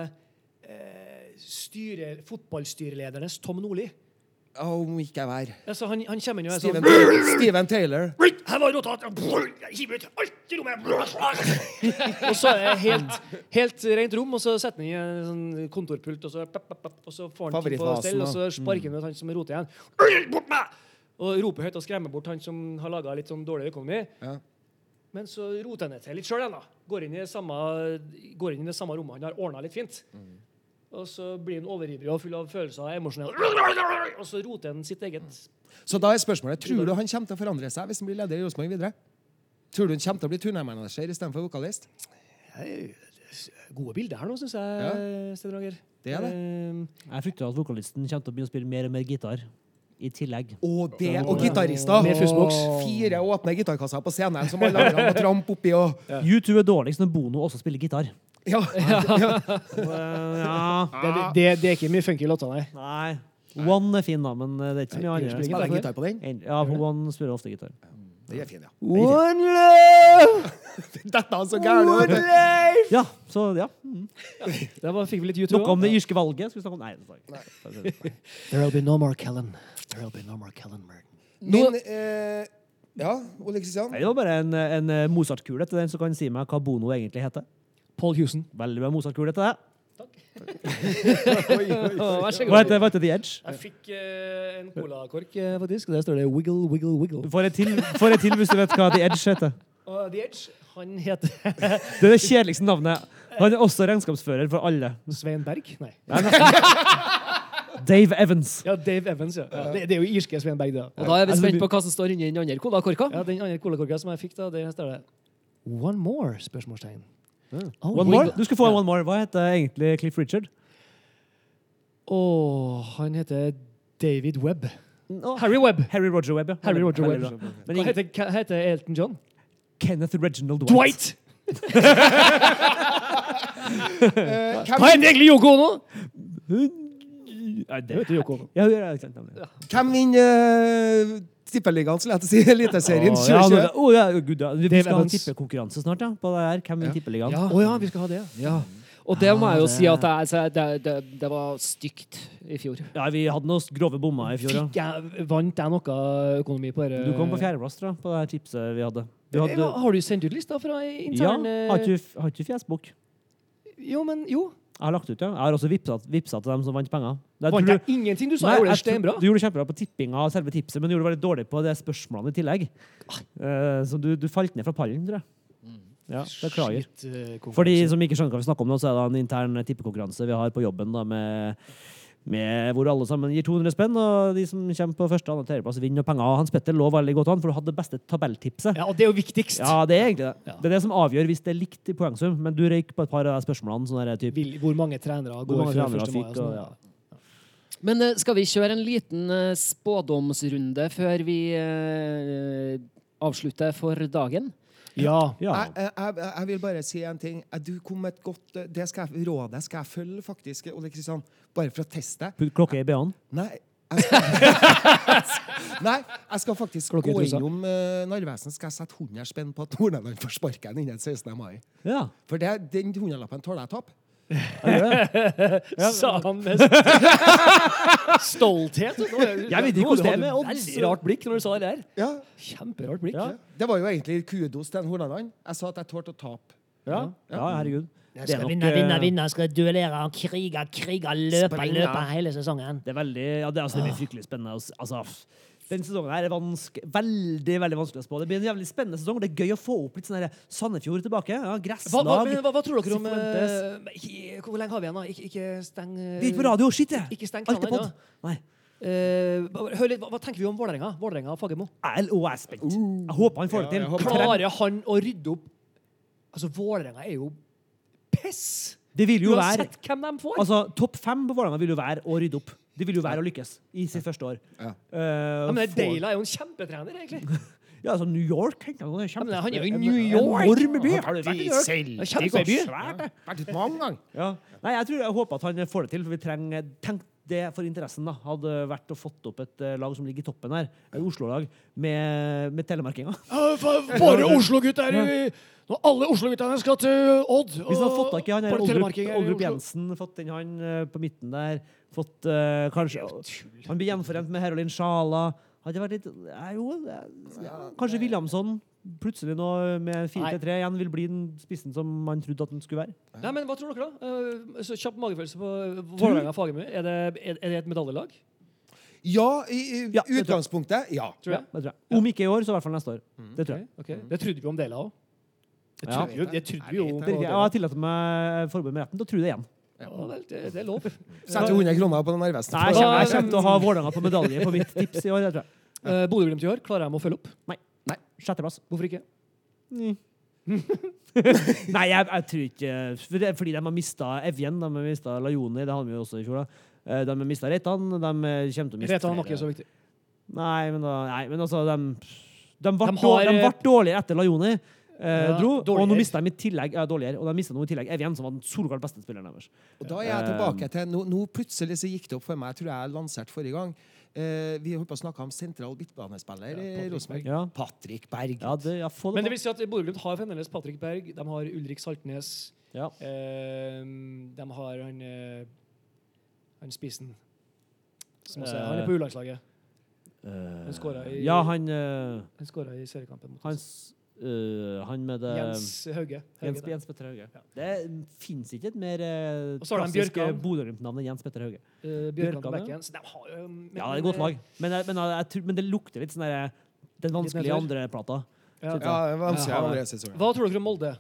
eh, styre, fotballstyreledernes Tom Nordli. Om ikke jeg være. Altså, han, han kommer inn og er Steven, sånn Steven Taylor. Her var rotat! Hiv ut alt i rommet! og så er det helt, helt rent rom, og så setter han i en sånn kontorpult, og så, pep, pep, pep, og så får han ting på stell, og så sparker han ut han som roter igjen. Bort meg! Og roper høyt og skremmer bort han som har laga litt sånn dårlig økonomi. Ja. Men så roter han det til litt sjøl igjen, da. Går inn, i samme, går inn i det samme rommet han har ordna litt fint. Og så blir han overivrig og full av følelser og emosjonell. Og så roter han sitt eget Så da er spørsmålet, tror du han kommer til å forandre seg hvis han blir leder i Rosenborg videre? Tror du han kommer til å bli turnérmanager istedenfor vokalist? Gode bilder her nå, syns jeg, Sten Roger. Det er det. Eh, Jeg frykter at vokalisten kommer til å begynne å spille mer og mer gitar i tillegg. Og det, og gitarister! Med fussboks. Fire åpne gitarkasser på scenen som alle andre må trampe oppi og U2 er dårligst når Bono også spiller gitar. Ja. ja. ja. Det, det, det er ikke mye funky låter, nei. Nei. One er fin, da, men det er ikke så mye annet. spiller jeg gitar på den? En- Ja, på One spiller ofte gitar. Det er fin, ja. One love! Dette er så gærent! One life Ja, så ja. Mm. Der var, fikk vi litt YouTube. Noe om det irske valget. Skal vi snakke om Nei. nei. There'll be no more Kellen. There'll be no more Kellen Merton. Min eh, Ja, Ole Kristian? Det var bare en, en Mozart-kule til den som kan si meg hva Bono egentlig heter. Paul Houston. Veldig bra Mozart-kule til Takk. Vær så Hva heter, hva heter The Edge? Jeg fikk eh, en colakork, eh, faktisk. Der står det wiggle, wiggle, wiggle. Du får et til, får til hvis du vet hva The Edge heter. Og The Edge, han heter Det er det kjedeligste navnet. Han er også regnskapsfører for alle. Svein Berg? Nei. Dave Evans. Ja, Dave Evans, ja. ja det, det er jo irske Svein Berg, da. Og da er vi Altså, spent på hva som står inni den andre colakorka. Ja, Den andre colakorka som jeg fikk, da, der står det One more? spørsmålstegn. Oh, One more? Du skal få en one more. Hva heter egentlig Cliff Richard? Oh, han heter David Webb. Harry Webb. Harry Roger Webb, ja. Harry Roger Webb. Men Hva heter, hva heter Elton John? Kenneth Reginald Dwight. Dwight! uh, Hva heter egentlig Yoko Ono? Nei, Det det heter Yoko Ono. ja, ja, hvem vinner Tippeligaen, skulle jeg til å si? Eliteserien Å, ja, 2020? ja, gud, ja. Vi Dave skal ha en tippekonkurranse snart, ja. På det her. Hvem vinner tippeligaen? Ja. Oh, ja, vi skal ha det. Ja. Og det må jeg jo si at det, er- det, det, det var stygt i fjor. Ja, vi hadde noen grove bommer i fjor, ja. Jeg, vant jeg noe økonomi på dette? Du kom på fjerdeplass, tror jeg, på det tipset vi hadde. Du Eh, hadde hva- Har du sendt ut lista fra intern Ja. har ikke har ikke fjesbok? Jo, men jo. Jeg har lagt ut, ja. Jeg har også vippsa, vippsa til dem som vant penger. Det, Vant tror jeg ingenting? Du sa jeg gjorde det steinbra. Du gjorde det kjempebra på tippinga av selve tipset, men du gjorde det veldig dårlig på det spørsmålene i tillegg. Uh, så du, du falt ned fra pallen, tror jeg. Ja, beklager. Shit, eh. For de som ikke skjønner hva vi snakker om nå, så er det en intern tippekonkurranse vi har på jobben da, med, med hvor alle sammen gir 200 spenn, og de som kommer på første, andre tredjeplass, vinner penger. Hans Petter lå veldig godt an, for du hadde det beste tabelltipset. Ja, og det er jo viktigst. Ja, det er egentlig det. Ja. Det er det som avgjør hvis det er likt i poengsum, men du røyk på et par av de spørsmålene. Sånn der, typ, hvor mange trenere går mange trenere 1. mai? fikk, og og, ja. Men eh, skal vi kjøre en liten eh, spådomsrunde før vi eh, avslutter for dagen? Ja. Ja. Jeg, jeg, jeg, vil bare si en ting. Du kom med et godt eh, det skal jeg, Rådet skal jeg følge, faktisk, Ole Kristian. Bare for å teste. Putt klokka i BH-en. Nei. Jeg skal, Nei, jeg skal faktisk Klokke gå innom uh, Narvesen. Skal jeg sette 100 spenn på at Horneland får sparken innen 16. mai. Ja. For det, den hundrelappen tåler jeg tap. Sa han med stolthet. Nå Jeg vet ikke hvordan det er med odds. Veldig rart blikk når du sa det der. Ja. Kjemperart blikk. Ja. Det var jo egentlig kudos til Hordaland. Jeg sa at jeg tålte å tape. Ja. ja, herregud. Jeg skal nok, vinne, vinne, eh, vinne. Jeg skal duellere, krige, krige, løpe, Springe. løpe hele sesongen. Det er veldig, ja, det, er, altså, det blir fryktelig spennende. Altså, den sesongen her er vanske, veldig veldig vanskelig å spå. Det blir en jævlig spennende sesong. Det er gøy å få opp litt sånn Sandefjord tilbake. Ja, Hva, hva, hva, hva tror dere om eh, Hvor lenge har vi igjen, da? Ikke, ikke steng uh, Vi er ikke på radio, shit! Ikke steng pod. Nei. Eh, hør litt, hva, hva tenker vi om Vålerenga? Vålerenga og Fagermo? Jeg er- spent. Jeg håper han får det til. Klarer han å rydde opp Altså, Vålerenga er jo piss! Det vil jo være hvem de får. Altså, Topp fem på Vålerenga vil jo være å rydde opp. De vil jo være å lykkes i sitt første år. Ja. Uh, ja, men Dela Deila er jo en kjempetrener, egentlig. Ja, altså New York tenker jeg, det er Ja, men han er jo i New en York. Enorm by. Har du vært i New York? Er Kjempeby. Vært ute mange ganger. Ja. Nei, jeg tror jeg håper at han får det til, for vi trenger Tenk det for interessen da, hadde vært å fått opp et eh, lag som ligger i toppen her, et Oslo-lag, med, med telemarkinga. Bare Oslo-gutter! i- Når alle Oslo-guttene skal til Odd Hvis han hadde fått tak i han Oldrup, Oldrup Jensen, fått inn han eh, på midten der, fått uh, kanskje Han blir gjenforent med Herolin Sjala. Hadde vært litt ja, Jo, ja, kanskje Williamson plutselig nå med 4-3 igjen vil bli den spissen som man trodde at den skulle være. Nei, men Hva tror dere, da? Eh, så Kjapp magefølelse på Vålerenga Fagermo. Er det, er, er det et medaljelag? Ja, i, i Ja, det tror jeg. utgangspunktet. Ja. Tror jeg. Det tror jeg. Om ikke i år, så i hvert fall neste år. Det tror jeg. Ok, Det trodde vi om Deila òg. Det Ja. trodde vi jo, det trodde vi jo Jeg vet Det, har tillatt meg forbehold med retten til å tro det igjen. Ja, vel, det, det er lov. Setter 100 kroner på den nervøse. Nei, jeg kommer, jeg kommer til å ha Vålerenga på medalje på mitt tips i år. jeg tror jeg. Uh, Bodø-Glimt i år, klarer de å følge opp? Sjetteplass. Hvorfor ikke? Nei, jeg, jeg tror ikke for det er Fordi de har mista Evjen, de har mista Lajoni, det hadde vi jo også i fjor. da. Eh, De har mista Reitan, de kommer til å miste Retan var ikke så viktig. Nei, men, da, nei, men altså, de, de, ble, De har, de ble eh, dårligere etter Lajoni. Eh, Ja, og nå mista de i tillegg ja, dårligere, og de nå i tillegg Evjen, som var den solklart beste spilleren deres. Og da er jeg tilbake til Nå, nå plutselig så gikk det opp for meg, jeg tror jeg lanserte forrige gang. Eh, vi holdt på å snakke om sentral midtbanespiller i Rosenborg. Ja. Patrick Berg. Ja, det, ja, det Men det vil si at Bodø-Glimt har fremdeles Patrick Berg, de har Ulrik Saltnes, Ja. eh, de har han eh, han spissen som også, Eh, Han er på U-landslaget. Eh, Han skåra i- Ja, han eh, Han i seriekampen mot oss. Eh, han med det Jens Hauge. Jens, Jens Petter Hauge. Det fins ikke et mer eh, de klassisk eh, Bodø-Glimt-navn enn Jens Petter Hauge. Eh, Bjørkan Bjørkan, ja. Så de har jo men- Ja, det er et godt lag. Men, jeg- men, jeg, jeg, men det lukter litt sånn der, den vanskelige andreplata. Ja. Ja, det er vanskelig Ja. andre sesongen. Hva tror dere om Molde?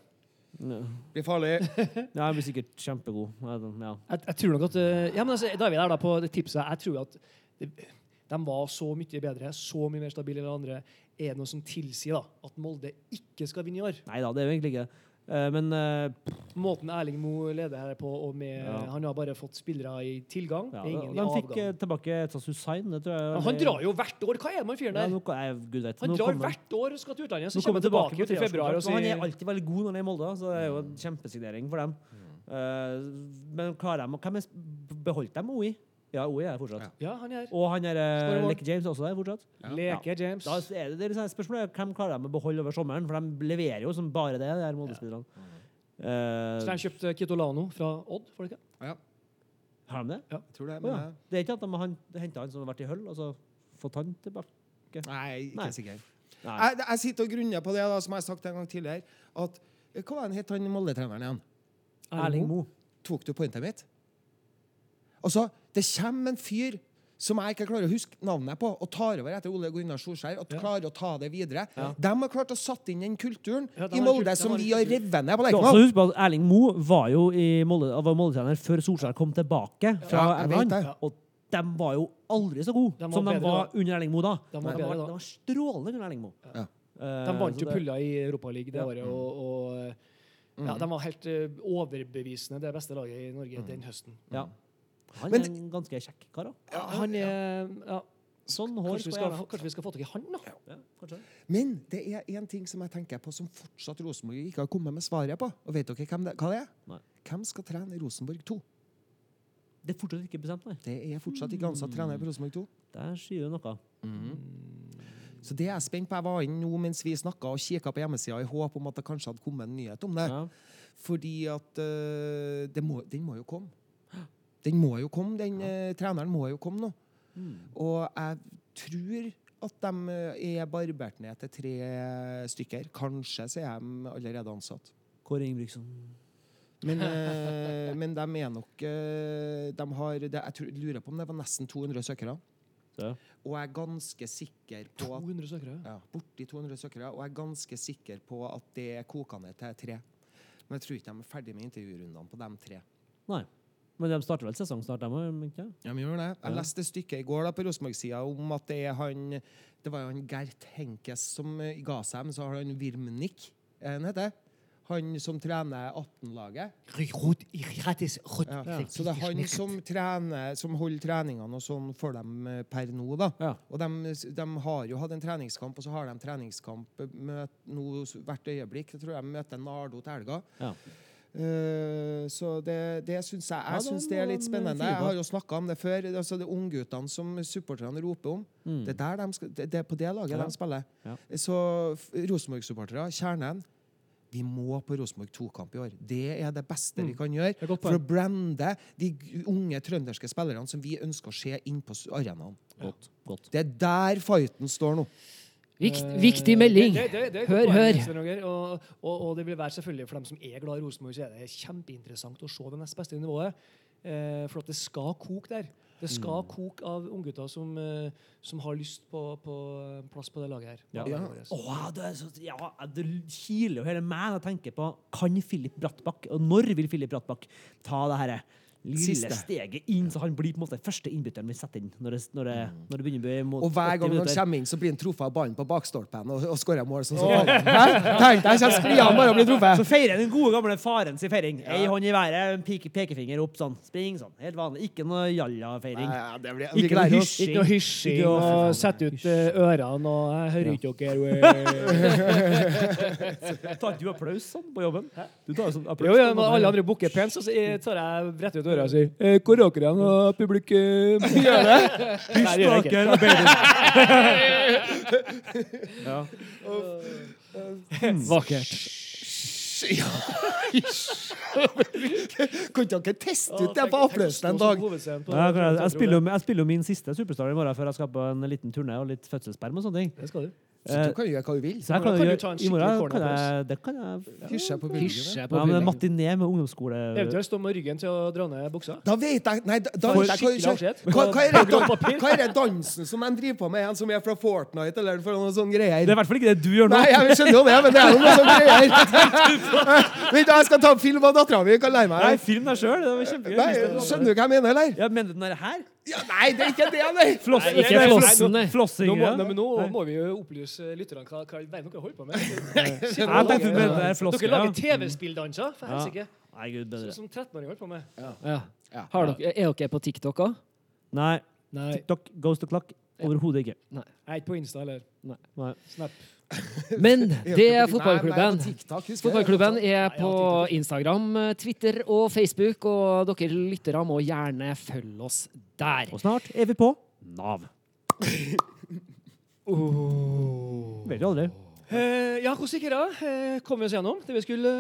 Ja, Blir farlig. ja, han blir sikkert kjempegod. Ja. Jeg, jeg tror nok at eh, Ja, men altså, Da er vi der da på det tipset. Jeg tror at det, de var så mye bedre, så mye mer stabile enn de andre. Er det noe som tilsier da at Molde ikke skal vinne i år? Nei da, det er jo egentlig ikke. Eh, Men uh, Måten Erling Moe leder her på, og med, Ja. han har bare fått spillere i tilgang. ja, ingen i avgang. fikk tilbake Etas Hussein. Det tror jeg Men han drar jo hvert år! Hva er det med fyren ja, der? vet, Han drar kommer- hvert år og skal til utlandet, så kommer han tilbake, på til februar og Han er alltid veldig god når han er i Molde, så det er jo en kjempesignering for dem. Eh, men klarer de Hvem beholdt dem OI? Ja, OI er fortsatt. Ja. Ja, han er. Og han er Leke uh, mål. James også der fortsatt. Leker James. Da er det, det er liksom spørsmålet hvem klarer de å beholde over sommeren, for de leverer jo som bare det, de her Molde-spillerne. Eh, Så de kjøpte kjøpt eh, Kitolano fra Odd, får de ikke? Ja, har de det? jeg tror det. Men ja. Det er ikke at de har henta han som har vært i Hull, og så fått han tilbake? Nei, ikke Nei. sikker. Nei. Jeg, jeg sitter og grunner på det, da, som jeg har sagt en gang tidligere. At, hva het han Molde-treneren igjen? Erling Moe. Tok du pointet mitt? Altså, det kommer en fyr som jeg ikke klarer å huske navnet på, og tar over etter Ole Gunnar Solskjær, og klarer å ta det videre. De har klart å satt inn den kulturen Ja, de i Molde kult- som vi har revet ned på Lerkendal. husk at Erling Moe var jo i Molde, var Molde-trener før Solskjær kom tilbake fra Ja, England. Og de var jo aldri så gode De som de var da. under Erling Moe da. De var de, bedre var, da. de var strålende under Erling Moe. Ja. Eh, De vant jo det- pulla i Europaligaen det Ja. året, og, og ja, de var helt eh, overbevisende det beste laget i Norge den høsten. Ja. Han Men- er en ganske kjekk kar òg. Ja, han er ja, Sånn hår Kanskje vi, skal skal, jeg ha. kanskje vi skal få tak i han, da? Ja. Men det er én ting som jeg tenker på som fortsatt Rosenborg ikke har kommet med svaret på. Og vet dere hvem det, hva det er? Nei. Hvem skal trene Rosenborg 2? Det er fortsatt ikke bestemt, nei. Det er fortsatt ikke ansatt trener på Rosenborg 2. Der sier du noe. Så det er jeg spent på. Jeg var inne nå mens vi snakka og kikka på hjemmesida i håp om at det kanskje hadde kommet en nyhet om det. Ja. Fordi at uh, det må, den må jo komme. Den må jo komme, den øh, treneren må jo komme nå. Og jeg tror at de øh, er barbert ned til tre stykker. Kanskje så er de allerede ansatt. Kåre Ingebrigtsen. Men, øh, men de er nok øh, De har det, Jeg tror, lurer på om det var nesten 200 søkere. Ja. Og jeg er ganske sikker på at 200 søkere. ja, borti 200 søkere, og jeg er ganske sikker på at det koker ned til tre. Men jeg tror ikke de er ferdig med intervjurundene på de tre. Nei. Men de starter vel sesong snart, de òg? Ja, men gjør det. Jeg Ja. leste et stykke i går da på Rosenborg-sida om at det er han Det var jo han Gert Henkes som eh, ga seg, men så har han Virmnik, er han heter? Han som trener 18-laget. Ja. Så det er han som trener, som holder treningene og sånn for dem eh, per nå, da. Ja. Og de, de har jo hatt en treningskamp, og så har de treningskamp eh, møt, nå hvert øyeblikk. Jeg tror de møter Nardo til helga. Ja. Eh, så det, det syns jeg Jeg syns det er litt spennende. Jeg har jo snakka om det før. Altså det Ungguttene som supporterne roper om. Mm. Det, er der de skal, det, er på det laget Ja. de spiller. Ja. Så Rosenborg-supportere, kjernen vi må på Rosenborg 2-kamp i år. Det er det beste vi kan gjøre er for å brande de unge trønderske spillerne som vi ønsker å se inn på arenaen. Godt. Det er der fighten står nå. Vikt, Eh, viktig melding. Det, det, det, det et Hør, hør. Roger. Og, og, og det vil være selvfølgelig for dem som er glad i Rosenborg, så er det kjempeinteressant å se det nest beste nivået. Eh, for at det skal koke der. Det skal Mm. koke av unggutter som, eh, som har lyst på, på plass på det laget her. Ja. Ja. Åh, det, er så, ja, det kiler jo hele meg når jeg tenker på Kan Filip Brattbakk, og når vil Filip Brattbakk ta det her lille Siste. steget inn, så han blir på en måte første innbytteren vi setter inn når det, når det, når det begynner å bli mot Og hver gang han kommer inn, så blir han truffet av ballen på bakstolpen og, og skårer mål. Sånn sånn. Tenk deg, kommer skliende bare og blir truffet. Så feirer den gode gamle faren sin feiring. Ei hånd i været, en peke, pekefinger opp sånn. Spring sånn. Helt vanlig. Ikke noe jalla-feiring. Ja, det blir, Ikke noe hysjing. Ikke noe hysjing og sette ut eh, ørene og Jeg hører ikke dere. Tar ikke du applaus sånn på jobben? Du tar sånn applaus. Jo, ja, sånn, når alle andre bukker pent, så tar jeg bretter ut øra og sier eh, Hvor er dere igjen, og publikum? Gjør det? Stakkar Arbeider. ja. Vakkert. Ja. Kan ikke dere teste ut det på applausen en dag? Ja, jeg, jeg, spiller jo, jeg spiller jo min siste Superstar i morgen før jeg skal på en liten turné og litt fødselsperm og sånne ting. Det skal du. Så du kan gjøre hva du vil. Så jeg kan, kan du ta en skikkelig kan jeg, det kan jeg Hysje på på ja, men. Matiné med ungdomsskole... Eventuelt stå med ryggen til å dra ned buksa. Da vet jeg Nei, da, da vet jeg hva, hva, er det, hva er det dansen som de driver på med, en som er fra Fortnite eller for noen sånne greier? Det er i hvert fall ikke det du gjør nå. Nei, jeg skjønner jo det, men det er jo noe sånne greier. Vent, da, jeg skal ta film av dattera mi. Kan lære meg Nei, film deg sjøl. Det var kjempegøy. Skjønner du hva jeg mener, eller? Ja, Mener du den her? Ja, nei, det er ikke det, nei! Floss, Nei, ikke nei, Flossing, nei. Nå må, nei, men nå må vi jo opplyse lytterne hva, hva dere holder på med. Jeg tenkte du det er flossing, Dere lager. TV-spilldanser, for helsike. Nei, gud bedre. Sånn som 13-åringer holder på med. Ja. Ja. Har dere, er dere på TikTok òg? Nei. Nei, TikTok, Ghost the Clock. Overhodet ikke. jeg er ikke på Insta eller Nei. Snap. Men det er fotballklubben. Fotballklubben er på Instagram, Twitter og Facebook, og dere lyttere må gjerne følge oss der. Og snart er vi på Nav. Oh. Vet aldri. Eh, ja, hvordan gikk det? Eh, kom vi oss gjennom det vi skulle,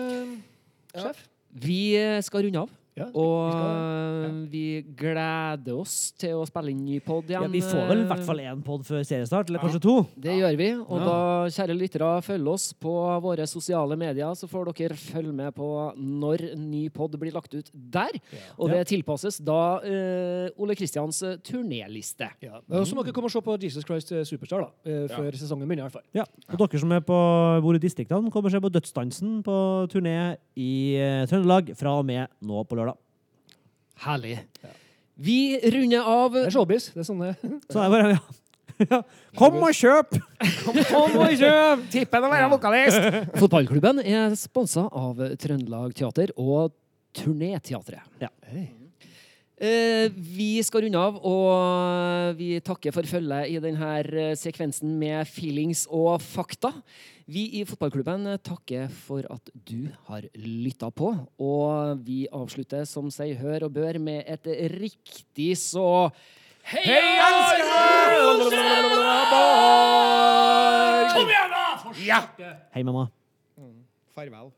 eh, sjef? Vi skal runde av. Ja, Og skal øh, vi gleder oss til å spille inn ny pod igjen. Ja, vi får vel i hvert fall én pod før seriestart, eller kanskje to. Det gjør vi. Og Ja. da, kjære lyttere, følg oss på våre sosiale medier, så får dere følge med på når ny pod blir lagt ut der. Og det tilpasses da uh, Ole Kristians øh, turnéliste. Ja. Og så må dere komme og se på Jesus Christ eh, Superstar da, uh, før sesongen begynner. i hvert fall. Ja. Og dere som er på bor i distriktene, kommer og se på Dødsdansen på turné i uh, Trøndelag fra og med nå på lørdag. Herlig. Vi runder av Det er showbiz. Det er sånn det Så det er bare, ja. ja. Kom og kjøp! Kom og kjøp! Tippen å være vokalist! Fotballklubben er sponsa av Trøndelag Teater og Turnéteatret. Ja. Eh, vi skal runde av, og vi takker for følget i denne sekvensen med feelings og fakta. Vi i fotballklubben takker for at du har lytta på, og vi avslutter som seg hør og bør med et riktig så Heia Kom igjen, da! Ja. Hei, mamma. Farvel.